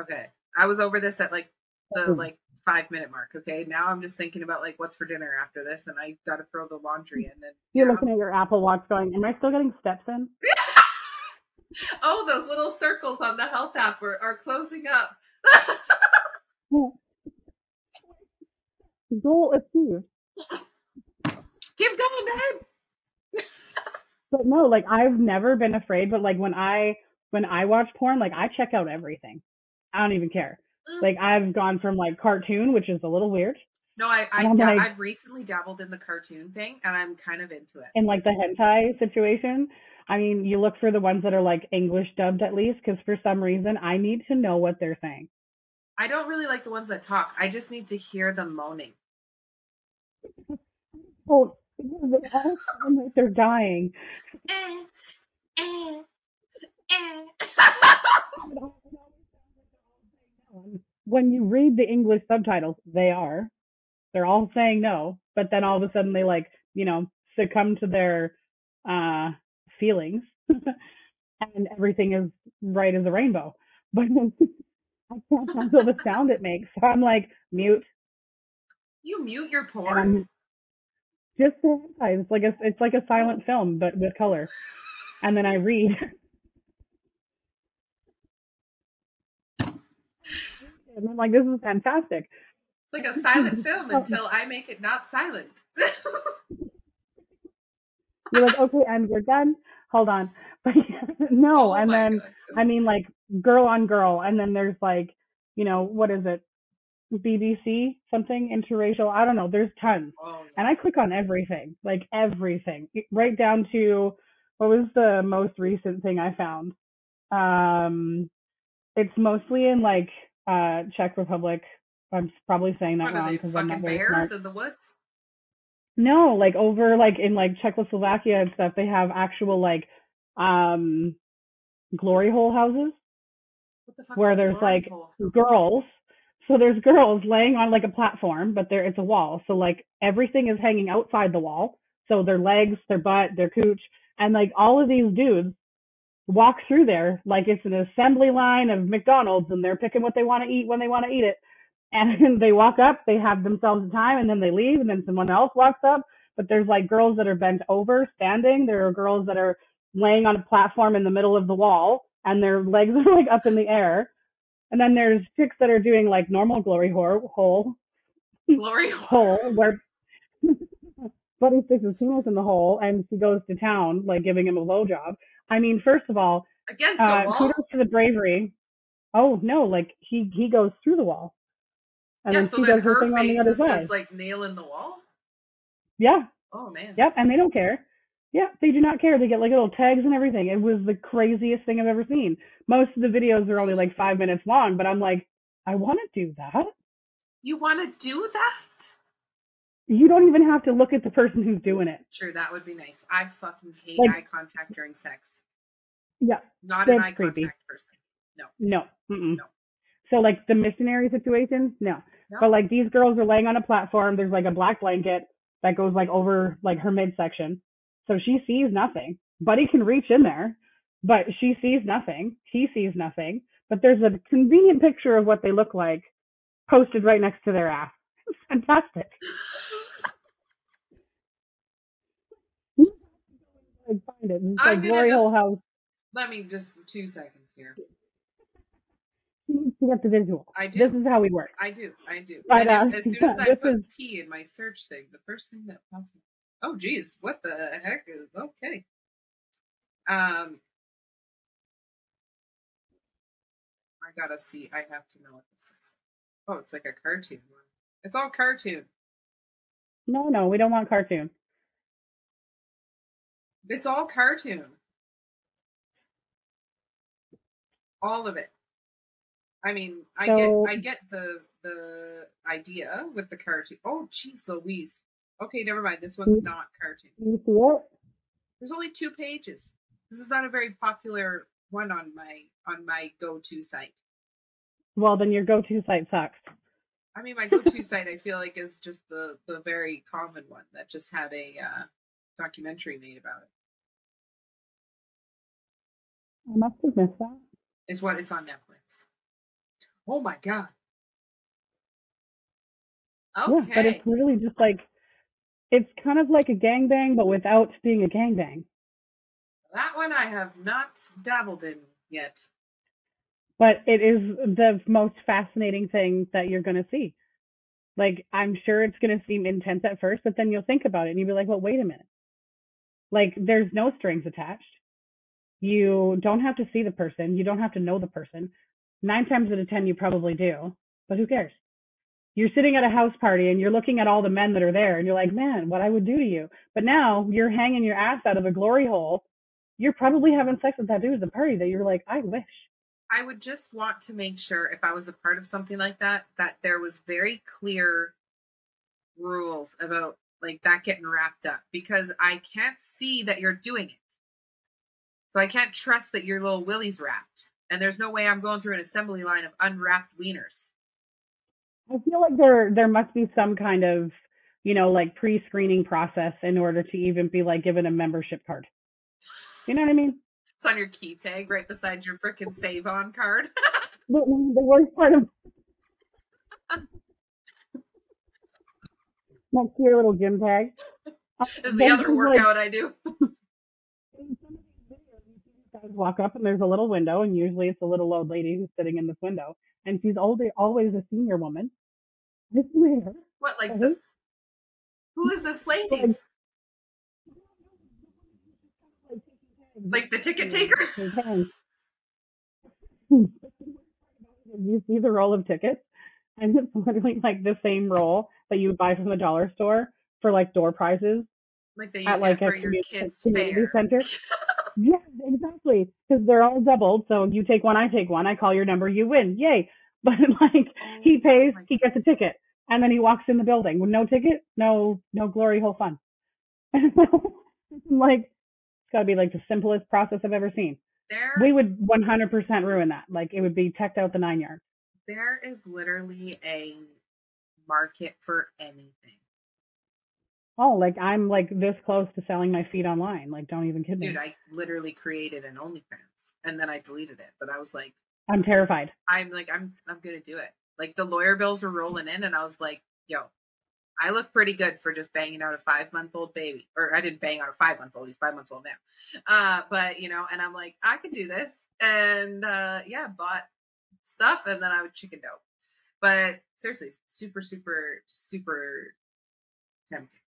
Speaker 1: okay. I was over this at like the
Speaker 2: Hmm.
Speaker 1: like five minute mark. Okay, now I'm just thinking about like what's for dinner after this, and I got to throw the laundry in. And
Speaker 2: You're looking at your Apple Watch going, am I still getting steps in?
Speaker 1: oh, those little circles on the health app are, are closing up.
Speaker 2: Goal achieved.
Speaker 1: Keep going, babe.
Speaker 2: But no, like I've never been afraid, but like when I when I watch porn, like I check out everything. I don't even care.
Speaker 1: Mm.
Speaker 2: Like I've gone from like cartoon, which is a little weird,
Speaker 1: No, I, I da-
Speaker 2: like,
Speaker 1: i've recently dabbled in the cartoon thing, and I'm kind of into it.
Speaker 2: and like the hentai situation. I mean, you look for the ones that are like English dubbed at least, because for some reason I need to know what they're saying.
Speaker 1: I don't really like the ones that talk. I just need to hear them moaning.
Speaker 2: Oh, they all sound like they're dying.
Speaker 1: Eh, eh, eh.
Speaker 2: When you read the English subtitles, they are. They're all saying no, but then all of a sudden they like, you know, succumb to their uh feelings and everything is right as a rainbow. But I can't handle the sound it makes. So I'm like, mute.
Speaker 1: you mute your porn.
Speaker 2: Just. It's like a it's like a silent film but with color. And then I read. and I'm like, this is fantastic.
Speaker 1: It's like a silent film until I make it not silent.
Speaker 2: You're like, okay, and we're done. Hold on. But no,
Speaker 1: Oh
Speaker 2: and then
Speaker 1: God.
Speaker 2: I mean like girl on girl, and then there's like, you know, what is it? BBC something interracial. I don't know. There's tons,
Speaker 1: Oh,
Speaker 2: and I click on everything, like everything, right down to what was the most recent thing I found. Um, it's mostly in like uh Czech Republic. I'm probably saying that
Speaker 1: what
Speaker 2: wrong because I'm
Speaker 1: fucking
Speaker 2: not very
Speaker 1: bears
Speaker 2: smart.
Speaker 1: in the woods?
Speaker 2: No, like over like in like Czechoslovakia and stuff, they have actual like um glory hole houses
Speaker 1: What the fuck
Speaker 2: where there's like
Speaker 1: hole?
Speaker 2: girls. So there's girls laying on like a platform, but there it's a wall. So like everything is hanging outside the wall. So their legs, their butt, their cooch, and like all of these dudes walk through there like it's an assembly line of McDonald's and they're picking what they want to eat when they want to eat it. And they walk up, they have themselves a time and then they leave and then someone else walks up. But there's like girls that are bent over, standing. There are girls that are laying on a platform in the middle of the wall and their legs are like up in the air. And then there's chicks that are doing like normal glory hole, hole,
Speaker 1: Glory hole.
Speaker 2: where Buddy sticks his penis in the hole and she goes to town, like giving him a blowjob. I mean, first of all,
Speaker 1: Against
Speaker 2: uh,
Speaker 1: a wall?
Speaker 2: kudos to the bravery. Oh no, like he he goes through the wall, and
Speaker 1: yeah,
Speaker 2: then
Speaker 1: so
Speaker 2: she does her thing on the other
Speaker 1: is
Speaker 2: side.
Speaker 1: just like nailing the wall?
Speaker 2: Yeah,
Speaker 1: Oh, man.
Speaker 2: yep, and they don't care. Yeah, they do not care. They get like little tags and everything. It was the craziest thing I've ever seen. Most of the videos are only like five minutes long, but I'm like, I want to do that.
Speaker 1: You want to do that?
Speaker 2: You don't even have to look at the person who's doing it.
Speaker 1: Sure, that would be nice. I fucking hate
Speaker 2: Like-
Speaker 1: eye contact during sex.
Speaker 2: Yeah,
Speaker 1: Not an eye
Speaker 2: creepy.
Speaker 1: contact person.
Speaker 2: no. Mm-mm.
Speaker 1: No.
Speaker 2: So like the missionary situation, no.
Speaker 1: No.
Speaker 2: But like these girls are laying on a platform. There's like a black blanket that goes like over like her midsection. So she sees nothing. Buddy can reach in there, but she sees nothing. He sees nothing. But there's a convenient picture of what they look like posted right next to their ass. It's fantastic. Find it. It's like Glory
Speaker 1: just-
Speaker 2: Hole House.
Speaker 1: Let me just two seconds here.
Speaker 2: You need to get the visual.
Speaker 1: I do.
Speaker 2: This is how we work.
Speaker 1: I do. I do. And as soon as I put
Speaker 2: is-
Speaker 1: P in my search thing, the first thing that pops up. Oh, geez. What the heck is okay? Um, I gotta see. I have to know what this is. Oh, it's like a cartoon one. It's all cartoon.
Speaker 2: No, no, we don't want cartoon.
Speaker 1: It's all cartoon. All of it. I mean, I
Speaker 2: So-
Speaker 1: get I get the the idea with the cartoon. Oh, jeez, Louise. Okay, never mind. This one's
Speaker 2: Mm.
Speaker 1: not cartoon.
Speaker 2: You see it?
Speaker 1: There's only two pages. This is not a very popular one on my on my go-to site.
Speaker 2: Well, then your go-to site sucks.
Speaker 1: I mean, my go-to site I feel like is just the the very common one that just had a uh, documentary made about it.
Speaker 2: I must have missed that.
Speaker 1: Is what it's on Netflix. Oh my god. Okay.
Speaker 2: Yeah, but it's literally just like it's kind of like a gangbang, but without being a gangbang.
Speaker 1: That one I have not dabbled in yet.
Speaker 2: But it is the most fascinating thing that you're going to see. Like, I'm sure it's going to seem intense at first, but then you'll think about it and you'll be like, well, wait a minute. Like, there's no strings attached. You don't have to see the person. You don't have to know the person. Nine times out of ten, you probably do, but who cares? You're sitting at a house party and you're looking at all the men that are there and you're like, man, what I would do to you. But now you're hanging your ass out of a glory hole. You're probably having sex with that dude at the party that you're like, I wish.
Speaker 1: I would just want to make sure if I was a part of something like that, that there was very clear rules about like that getting wrapped up because I can't see that you're doing it. So I can't trust that your little willy's wrapped. And there's no way I'm going through an assembly line of unwrapped wieners.
Speaker 2: I feel like there there must be some kind of, you know, like pre-screening process in order to even be like given a membership card. You know what I mean?
Speaker 1: It's on your key tag right beside your freaking save on card.
Speaker 2: The, the worst part of next to your little gym tag
Speaker 1: is the other
Speaker 2: just, like,
Speaker 1: workout I do.
Speaker 2: in some of these videos, you see these guys walk up and there's a little window, and usually it's a little old lady who's sitting in this window, and she's old, always a senior woman. I swear.
Speaker 1: What like
Speaker 2: Mhm.
Speaker 1: the who is this lady?
Speaker 2: Like,
Speaker 1: Like the ticket taker?
Speaker 2: you see the roll of tickets, and it's literally like the same roll that you would buy from the dollar store for like door prizes
Speaker 1: Like that you
Speaker 2: at like a
Speaker 1: for your
Speaker 2: community,
Speaker 1: kids'
Speaker 2: community
Speaker 1: fair.
Speaker 2: center. yes, exactly. Because they're all doubled. So you take one, I take one. I call your number, you win. Yay! But like oh he pays,
Speaker 1: Oh
Speaker 2: he gets a ticket, and then he walks in the building with no ticket, no no glory hole fun. like it's got to be like the simplest process I've ever seen.
Speaker 1: There,
Speaker 2: We would 100% ruin that. Like it would be teched out the nine yards.
Speaker 1: there is literally a market for anything.
Speaker 2: Oh, like I'm like this close to selling my feet online. Like don't even kid me.
Speaker 1: Dude, I literally created an OnlyFans and then I deleted it. But I was like,
Speaker 2: I'm terrified.
Speaker 1: I'm like, I'm I'm gonna do it. Like the lawyer bills were rolling in, and I was like, yo, I look pretty good for just banging out a five month old baby. Or I didn't bang out a five month old. He's five months old now. Uh, but you know, and I'm like, I could do this, and uh, yeah, bought stuff, and then I would chicken dough. But seriously, super, super, super tempting.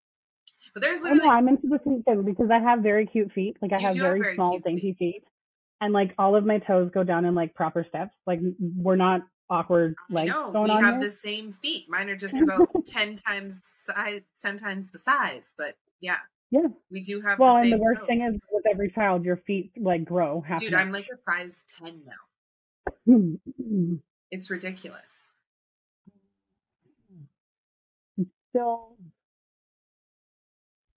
Speaker 1: But there's
Speaker 2: I
Speaker 1: literally
Speaker 2: know I'm into the feet thing because I have very cute feet. Like I have very,
Speaker 1: very
Speaker 2: small, dainty feet. And like all of my toes go down in like proper steps. Like we're not awkward
Speaker 1: Like
Speaker 2: going
Speaker 1: we have
Speaker 2: here.
Speaker 1: the same feet. Mine are just about ten times size, ten times the size. But yeah,
Speaker 2: Yeah.
Speaker 1: we do have.
Speaker 2: Well,
Speaker 1: the
Speaker 2: and the worst
Speaker 1: toes.
Speaker 2: thing is with every child, your feet like grow
Speaker 1: dude, I'm like a size ten now. It's ridiculous.
Speaker 2: still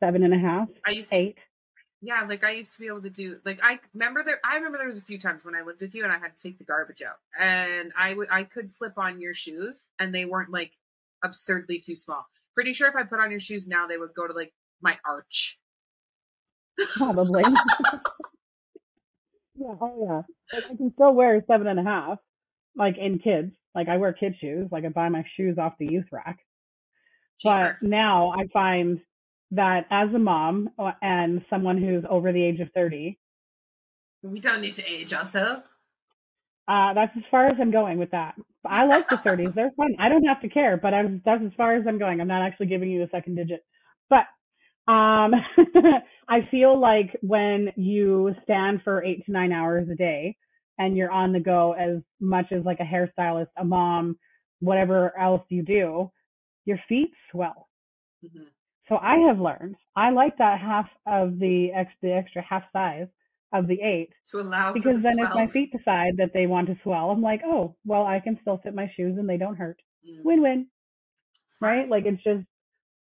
Speaker 2: seven and a half,
Speaker 1: I used to,
Speaker 2: eight.
Speaker 1: Yeah, like I used to be able to do. Like I remember there. I remember there was a few times when I lived with you and I had to take the garbage out, and I would I could slip on your shoes and they weren't like absurdly too small. Pretty sure if I put on your shoes now, they would go to like my arch.
Speaker 2: Probably. yeah, oh yeah. Like, I can still wear seven and a half, like in kids, Like I wear kid shoes. Like I buy my shoes off the youth rack.
Speaker 1: Cheaper.
Speaker 2: But now I find that as a mom uh, and someone who's over the age of 30,
Speaker 1: we don't need to age also.
Speaker 2: uh, that's as far as I'm going with that. I like the 30s. They're fun. I don't have to care, but I'm, that's as far as I'm going. I'm not actually giving you the second digit. But um, I feel like when you stand for eight to nine hours a day and you're on the go as much as like a hairstylist, a mom, whatever else you do, your feet swell.
Speaker 1: Mhm.
Speaker 2: So I have learned I like that half of the ex the extra half size of the eight
Speaker 1: To allow for
Speaker 2: because
Speaker 1: the
Speaker 2: then if my feet decide that they want to swell, I'm like, oh, well, I can still fit my shoes and they don't hurt.
Speaker 1: Mm,
Speaker 2: Win win, right? Like it's just,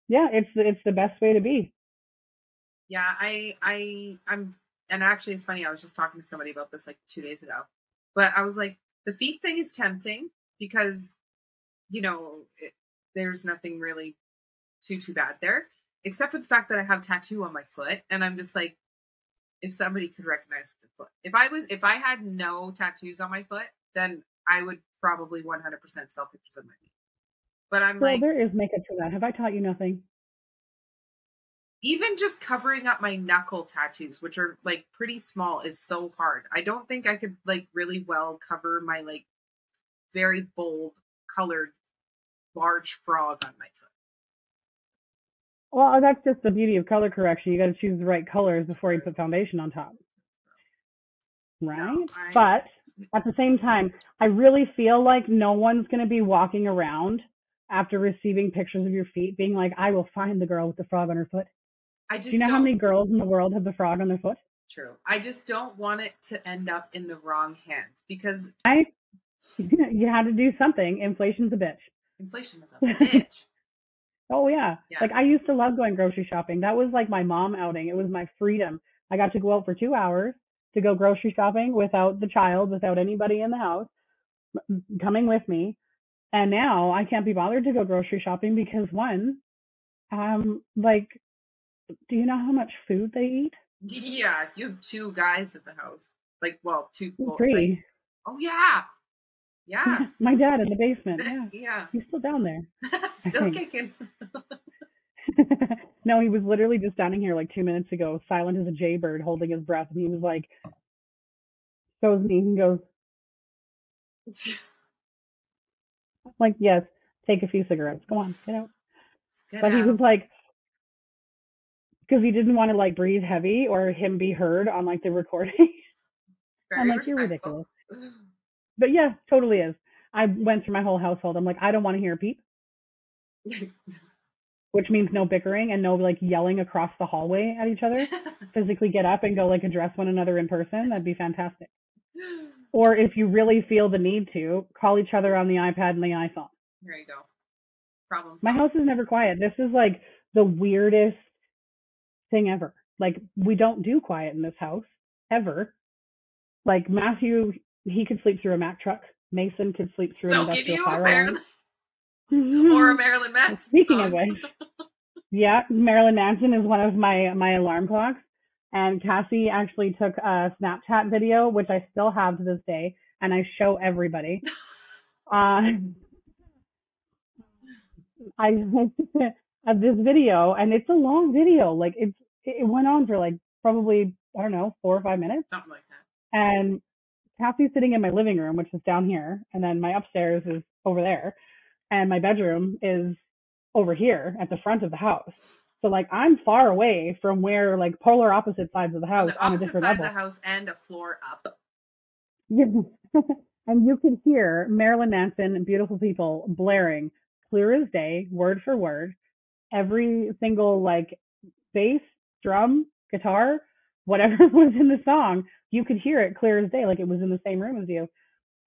Speaker 2: yeah, it's the, it's the best way to be.
Speaker 1: Yeah, I I I'm and actually it's funny, I was just talking to somebody about this like two days ago. But I was like, the feet thing is tempting because, you know, it, there's nothing really too too bad there. Except for the fact that I have tattoo on my foot, and I'm just like, if somebody could recognize the foot. If I was if I had no tattoos on my foot, then I would probably 100% sell pictures of my feet. But I'm
Speaker 2: Well,
Speaker 1: like,
Speaker 2: there is makeup for that. Have I taught you nothing?
Speaker 1: even just covering up my knuckle tattoos which are like pretty small is so hard i don't think i could like really well cover my like very bold colored large frog on my
Speaker 2: Well, uh, that's just the beauty of color correction. You got to choose the right colors before you put foundation on top, right?
Speaker 1: No, I-
Speaker 2: But at the same time, I really feel like no one's going to be walking around after receiving pictures of your feet being like, I will find the girl with the frog on her foot.
Speaker 1: i just
Speaker 2: Do you know how
Speaker 1: don't-
Speaker 2: many girls in the world have the frog on their foot?
Speaker 1: true i just don't want it to end up in the wrong hands because
Speaker 2: I, you had to do something. Inflation's a bitch.
Speaker 1: inflation is a bitch
Speaker 2: Oh yeah.
Speaker 1: Yeah.
Speaker 2: Like I used to love going grocery shopping. That was like my mom outing. It was my freedom. I got to go out for two hours to go grocery shopping without the child, without anybody in the house coming with me. And now I can't be bothered to go grocery shopping because one, um, like, do you know how much food they eat?
Speaker 1: yeah you have two guys at the house like well two well, like- oh yeah yeah
Speaker 2: my dad in the basement. Yeah.
Speaker 1: yeah
Speaker 2: He's still down there.
Speaker 1: still kicking
Speaker 2: no, he was literally just standing here like two minutes ago, silent as a jaybird, holding his breath, and he was like, shows me, he goes, like, yes, take a few cigarettes. Go on, get out.
Speaker 1: Get
Speaker 2: But he was like, because he didn't want to like breathe heavy or him be heard on like the recording. I'm like, you're ridiculous. But yeah, totally is. I went through my whole household. I'm like, I don't want to hear a peep, which means no bickering and no like yelling across the hallway at each other. Physically get up and go like address one another in person. That'd be fantastic. Or if you really feel the need to, call each other on the iPad and the iPhone.
Speaker 1: There you go. Problem
Speaker 2: My house is never quiet. This is like the weirdest thing ever. Like we don't do quiet in this house ever. Like Matthew, he could sleep through a Mack truck. Mason could sleep through
Speaker 1: So
Speaker 2: an industrial fire alarm.
Speaker 1: or a Marilyn Manson
Speaker 2: Speaking
Speaker 1: song.
Speaker 2: of which, yeah, Marilyn Manson is one of my my alarm clocks. And Kassi actually took a Snapchat video, which I still have to this day, and I show everybody. Uh, I of this video, and it's a long video. Like it's it went on for like probably I don't know four or five minutes.
Speaker 1: something like that.
Speaker 2: And Kassi's sitting in my living room, which is down here, and then my upstairs is over there, and my bedroom is over here at the front of the house. So like I'm far away from where like polar opposite sides of the house
Speaker 1: the
Speaker 2: on a
Speaker 1: opposite
Speaker 2: different
Speaker 1: side
Speaker 2: level.
Speaker 1: of the house and a floor up.
Speaker 2: And you could hear Marilyn Manson and Beautiful People blaring clear as day, word for word, every single like bass, drum, guitar, whatever was in the song, you could hear it clear as day, like it was in the same room as you.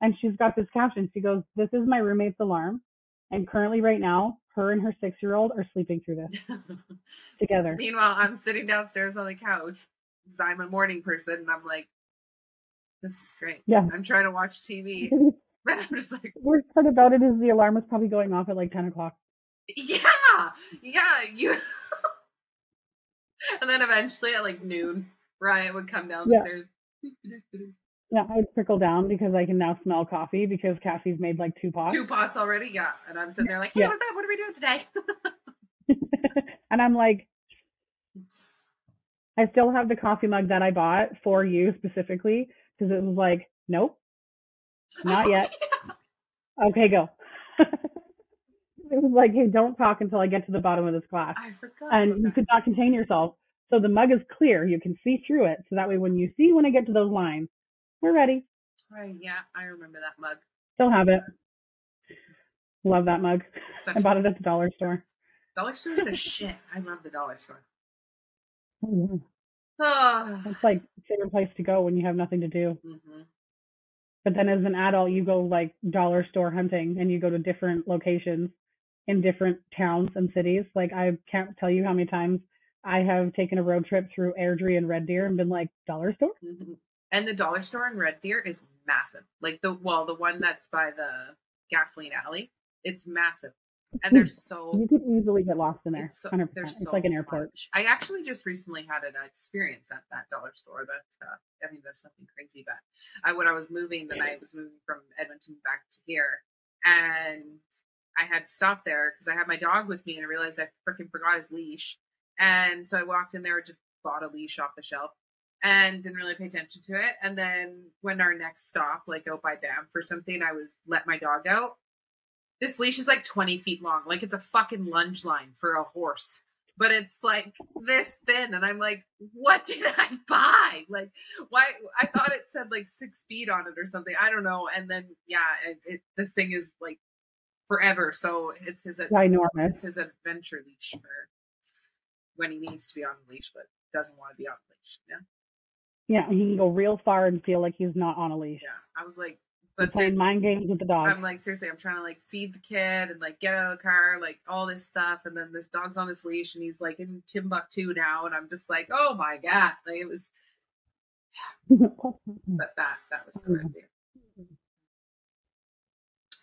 Speaker 2: And she's got this caption. She goes, This is my roommate's alarm. And currently, right now, her and her six year old are sleeping through this together.
Speaker 1: Meanwhile, I'm sitting downstairs on the couch because I'm a morning person, and I'm like, "This is great."
Speaker 2: Yeah.
Speaker 1: I'm trying to watch TV, and I'm just like,
Speaker 2: worst part about it is the alarm was probably going off at like 10 o'clock.
Speaker 1: "Yeah, yeah, you." and then eventually, at like noon, Ryan would come down the
Speaker 2: Yeah. Yeah, I trickle down because I can now smell coffee because Kassi's made like two pots.
Speaker 1: Two pots already, yeah. And I'm sitting there like, hey,
Speaker 2: Yeah.
Speaker 1: what's that? What are we doing today?
Speaker 2: and I'm like, I still have the coffee mug that I bought for you specifically because it was like, nope, not yet. Okay, go. it was like, hey, don't talk until I get to the bottom of this
Speaker 1: forgot.
Speaker 2: And you could not contain yourself. So the mug is clear. You can see through it. So that way, when you see when I get to those lines, we're ready.
Speaker 1: Right, yeah, I remember that mug.
Speaker 2: Still have it. Love that mug.
Speaker 1: Such
Speaker 2: I bought it at the dollar store.
Speaker 1: Dollar store is a shit. I love the dollar store.
Speaker 2: Oh, yeah.
Speaker 1: Oh.
Speaker 2: It's like favorite place to go when you have nothing to do.
Speaker 1: hmm
Speaker 2: But then as an adult, you go like dollar store hunting and you go to different locations in different towns and cities. Like I can't tell you how many times I have taken a road trip through Airdrie and Red Deer and been like, dollar store?
Speaker 1: hmm And the dollar store in Red Deer is massive. Like the well, the one that's by the gasoline alley, it's massive. And there's so
Speaker 2: You could easily get lost in there.
Speaker 1: It's so,
Speaker 2: 100%.
Speaker 1: there's
Speaker 2: It's
Speaker 1: so
Speaker 2: like an airport.
Speaker 1: much. I actually just recently had an experience at that dollar store. That uh, I mean, there's nothing crazy, but I when I was moving, then I was moving from Edmonton back to here, and I had to stop there because I had my dog with me, and I realized I freaking forgot his leash, and so I walked in there, just bought a leash off the shelf. And didn't really pay attention to it. And then when our next stop, like out by Banff for something, I was let my dog out this leash is like 20 feet long. Like it's a fucking lunge line for a horse. But it's like this thin. And I'm like, what did I buy? Like, why? I thought it said like six feet on it or something. I don't know. And then, yeah, it, it, this thing is like forever. So it's his,
Speaker 2: Ginormous.
Speaker 1: it's his adventure leash for when he needs to be on the leash, but doesn't want to be on the leash. Yeah.
Speaker 2: Yeah, he can go real far and feel like he's not on a leash.
Speaker 1: Yeah. I was like, but
Speaker 2: playing mind games with the dog.
Speaker 1: I'm like, seriously, I'm trying to like feed the kid and like get out of the car, like all this stuff. And then this dog's on this leash and he's like in Timbuktu now. And I'm just like, oh my God. Like it was, but that, that was so
Speaker 2: Mhm.
Speaker 1: idea.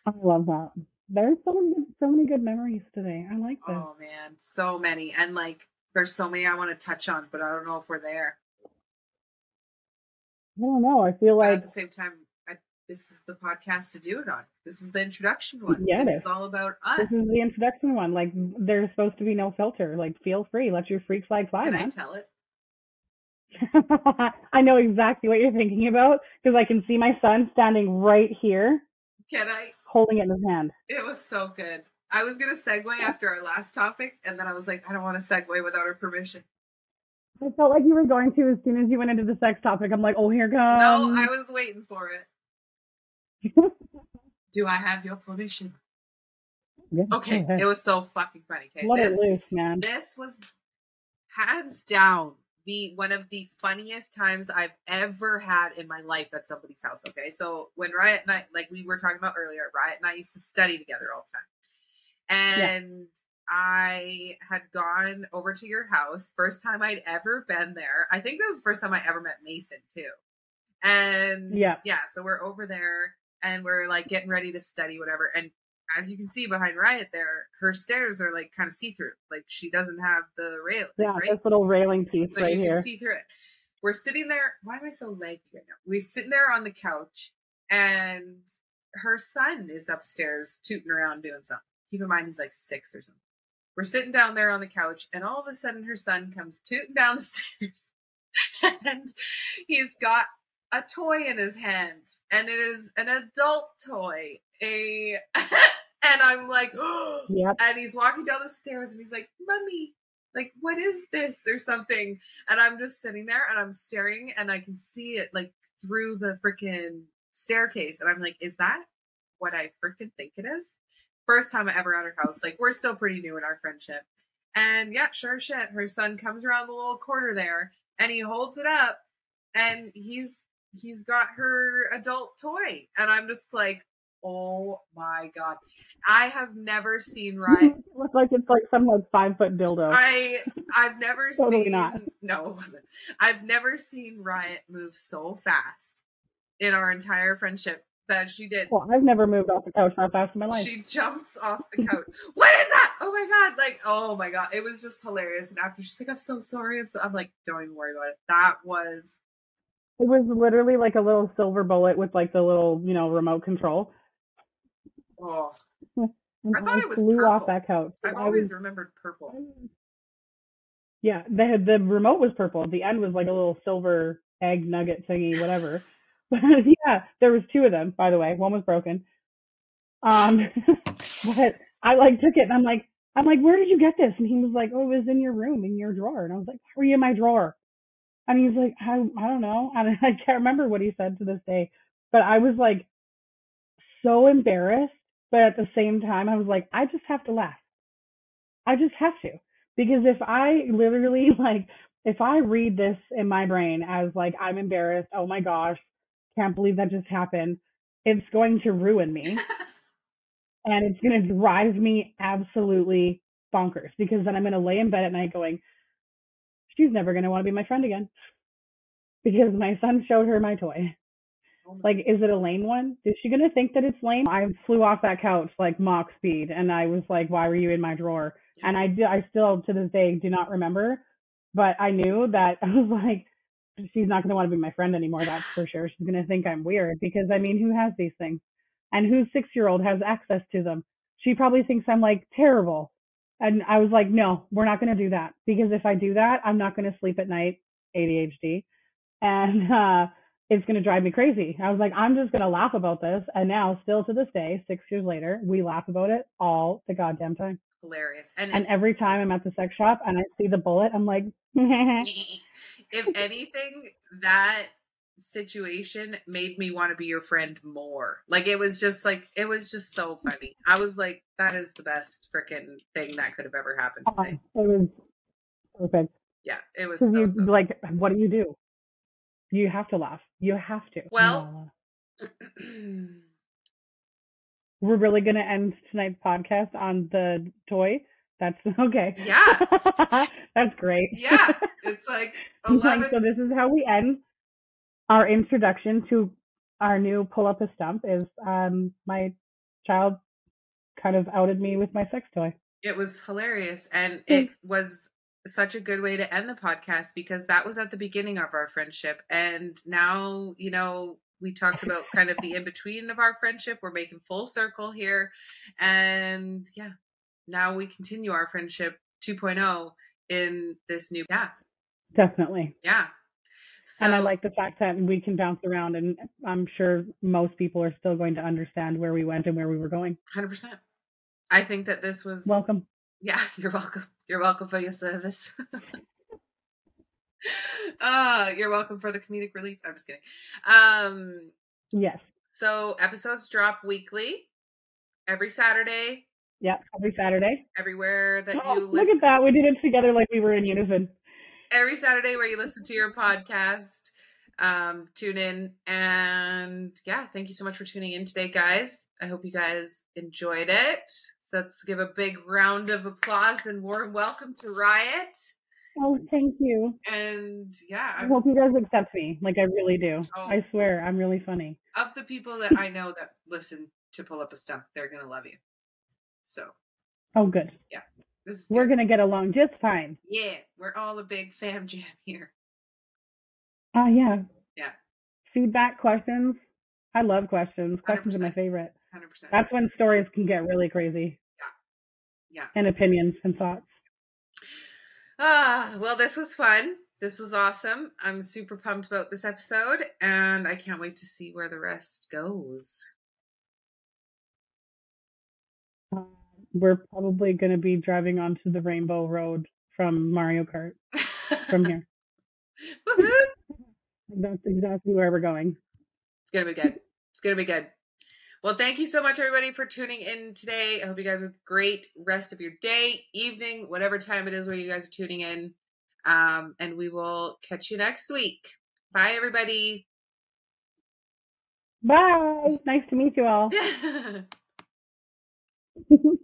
Speaker 2: I love that. There's so many, so many good memories today. I like this.
Speaker 1: Oh man, so many. And like, there's so many I want to touch on, but I don't know if we're there.
Speaker 2: I don't know. I feel
Speaker 1: But
Speaker 2: like
Speaker 1: at the same time, I, this is the podcast to do it on. This is the introduction one.
Speaker 2: Yeah,
Speaker 1: this
Speaker 2: is.
Speaker 1: is all about us.
Speaker 2: this is the introduction one. Like there's supposed to be no filter. Like feel free, let your freak flag fly,
Speaker 1: Can I tell it?
Speaker 2: I know exactly what you're thinking about because I can see my son standing right here,
Speaker 1: Can I?
Speaker 2: holding it in his hand.
Speaker 1: It was so good. I was gonna segue after our last topic, and then I was like, I don't want to segue without her permission.
Speaker 2: I felt like you were going to as soon as you went into the sex topic. I'm like, oh, here comes.
Speaker 1: no, I was waiting for it. Do I have your permission?
Speaker 2: Yeah,
Speaker 1: Okay, it was so fucking funny. Okay,
Speaker 2: Let
Speaker 1: this,
Speaker 2: it loose, man.
Speaker 1: this was hands down the one of the funniest times I've ever had in my life at somebody's house. Okay, so when Riot and I, like we were talking about earlier, Riot and I used to study together all the time, and I had gone over to your house. First time I'd ever been there. I think that was the first time I ever met Mason too. And
Speaker 2: Yeah.
Speaker 1: yeah, so we're over there and we're like getting ready to study whatever. And as you can see behind Riot there, her stairs are like kind of see through. Like she doesn't have the rail. Like,
Speaker 2: Yeah,
Speaker 1: right?
Speaker 2: this little railing piece
Speaker 1: so
Speaker 2: right
Speaker 1: you
Speaker 2: here.
Speaker 1: can see through it. We're sitting there. Why am I so leggy right now? We're sitting there on the couch, and her son is upstairs tooting around doing something. Keep in mind he's like six or something. We're sitting down there on the couch, and all of a sudden her son comes tooting down the stairs, and he's got a toy in his hand, and it is an adult toy. A and I'm like, oh,
Speaker 2: Yep.
Speaker 1: and he's walking down the stairs and he's like, Mummy, like, what is this or something? And I'm just sitting there and I'm staring and I can see it like through the freaking staircase. And I'm like, is that what I freaking think it is? First time I ever at her house. Like, we're still pretty new in our friendship. And yeah, sure shit, her son comes around the little corner there and he holds it up and he's he's got her adult toy. And I'm just like, oh my god. I have never seen
Speaker 2: It looks like it's like some like five foot dildo.
Speaker 1: I I've never
Speaker 2: Totally
Speaker 1: seen
Speaker 2: not.
Speaker 1: no it wasn't. I've never seen Riot move so fast in our entire friendship that she did.
Speaker 2: well, I've never moved off the couch that fast in my life.
Speaker 1: She jumped off the couch. what is that? Oh my god! Like oh my god! It was just hilarious. And after she's like, "I'm so sorry," I'm so I'm like, "Don't even worry about it." That was
Speaker 2: It was literally like a little silver bullet with like the little, you know, remote control.
Speaker 1: Oh,
Speaker 2: And
Speaker 1: I thought it was
Speaker 2: flew off
Speaker 1: purple.
Speaker 2: that couch.
Speaker 1: I've
Speaker 2: I
Speaker 1: always
Speaker 2: was-
Speaker 1: remembered purple.
Speaker 2: yeah, the the remote was purple. The end was like a little silver egg nugget thingy, whatever. Yeah, there was two of them, by the way. One was broken. Um, but I like took it and I'm like, I'm like, where did you get this? And he was like, oh, it was in your room, in your drawer. And I was like, were you in my drawer? And he's like, I, I don't know. And I can't remember what he said to this day. But I was like so embarrassed. But at the same time, I was like, I just have to laugh. I just have to. Because if I literally like, if I read this in my brain as like, I'm embarrassed, oh my gosh, can't believe that just happened, it's going to ruin me and it's going to drive me absolutely bonkers because then I'm going to lay in bed at night going, she's never going to want to be my friend again because my son showed her my toy.
Speaker 1: Oh
Speaker 2: Like, is it a lame one? Is she going to think that it's lame? I flew off that couch like Mach speed and I was like, why were you in my drawer? And I, do, I still to this day do not remember, but I knew that I was like, she's not going to want to be my friend anymore. That's for sure. She's going to think I'm weird because I mean, who has these things? And whose six year old has access to them? She probably thinks I'm like terrible. And I was like, no, we're not going to do that because if I do that, I'm not going to sleep at night, ADHD, and uh, it's going to drive me crazy. I was like, I'm just going to laugh about this. And now, still to this day, six years later, we laugh about it all the goddamn time.
Speaker 1: hilarious. And,
Speaker 2: And every time I'm at the sex shop and I see the bullet, I'm like,
Speaker 1: if anything, that situation made me want to be your friend more. Like it was just like it was just so mm. funny. I was like, that is the best freaking thing that could have ever happened. to me.
Speaker 2: it was perfect.
Speaker 1: Yeah, it was so,
Speaker 2: you
Speaker 1: so
Speaker 2: like, what do you do? You have to laugh. You have to.
Speaker 1: Well-
Speaker 2: we're really going to end tonight's podcast on the toy. That's okay.
Speaker 1: Yeah.
Speaker 2: That's great.
Speaker 1: yeah, it's like
Speaker 2: Like,
Speaker 1: eleven.
Speaker 2: so this is how we end our introduction to our new pull up a stump is um my child kind of outed me with my sex toy.
Speaker 1: It was hilarious. And it was such a good way to end the podcast because that was at the beginning of our friendship. And now, you know, we talked about kind of the in between of our friendship. We're making full circle here. And yeah, now we continue our friendship 2.0 in this new, yeah,
Speaker 2: Definitely.
Speaker 1: yeah. So,
Speaker 2: and I like the fact that we can bounce around and I'm sure most people are still going to understand where we went and where we were going.
Speaker 1: 100%. I think that this was
Speaker 2: Welcome.
Speaker 1: Yeah, you're welcome. You're welcome for your service. uh, you're welcome for the comedic relief. I'm just kidding. Um,
Speaker 2: Yes.
Speaker 1: so episodes drop weekly, every Saturday,
Speaker 2: Yeah. Every Saturday.
Speaker 1: everywhere that
Speaker 2: Oh,
Speaker 1: you listen.
Speaker 2: look at that. We did it together like we were in unison.
Speaker 1: Every Saturday where you listen to your podcast. Um, tune in and yeah, thank you so much for tuning in today, guys. I hope you guys enjoyed it. So let's give a big round of applause and warm welcome to Riot.
Speaker 2: Oh, thank you.
Speaker 1: And yeah,
Speaker 2: I hope you guys accept me. Like I really do.
Speaker 1: Oh.
Speaker 2: I swear, I'm really funny.
Speaker 1: of the people that I know that listen to pull up a stump, they're gonna love you. So
Speaker 2: Oh, good. Yeah.
Speaker 1: This is
Speaker 2: We're
Speaker 1: good.
Speaker 2: gonna get along just fine.
Speaker 1: yeah, we're all a big fam jam here.
Speaker 2: Oh yeah.
Speaker 1: Yeah.
Speaker 2: Feedback, questions. I love questions. Questions are my favorite.
Speaker 1: Hundred percent.
Speaker 2: That's when stories can get really crazy.
Speaker 1: Yeah. Yeah.
Speaker 2: And opinions and thoughts.
Speaker 1: Ah, well, this was fun. This was awesome. I'm super pumped about this episode, and I can't wait to see where the rest goes.
Speaker 2: We're probably gonna be driving onto the Rainbow Road from Mario Kart from here. That's exactly where we're going.
Speaker 1: It's gonna be good. It's gonna be good. Well, thank you so much, everybody, for tuning in today. I hope you guys have a great rest of your day, evening, whatever time it is where you guys are tuning in. Um, and we will catch you next week. Bye, everybody.
Speaker 2: Bye. Nice to meet you all.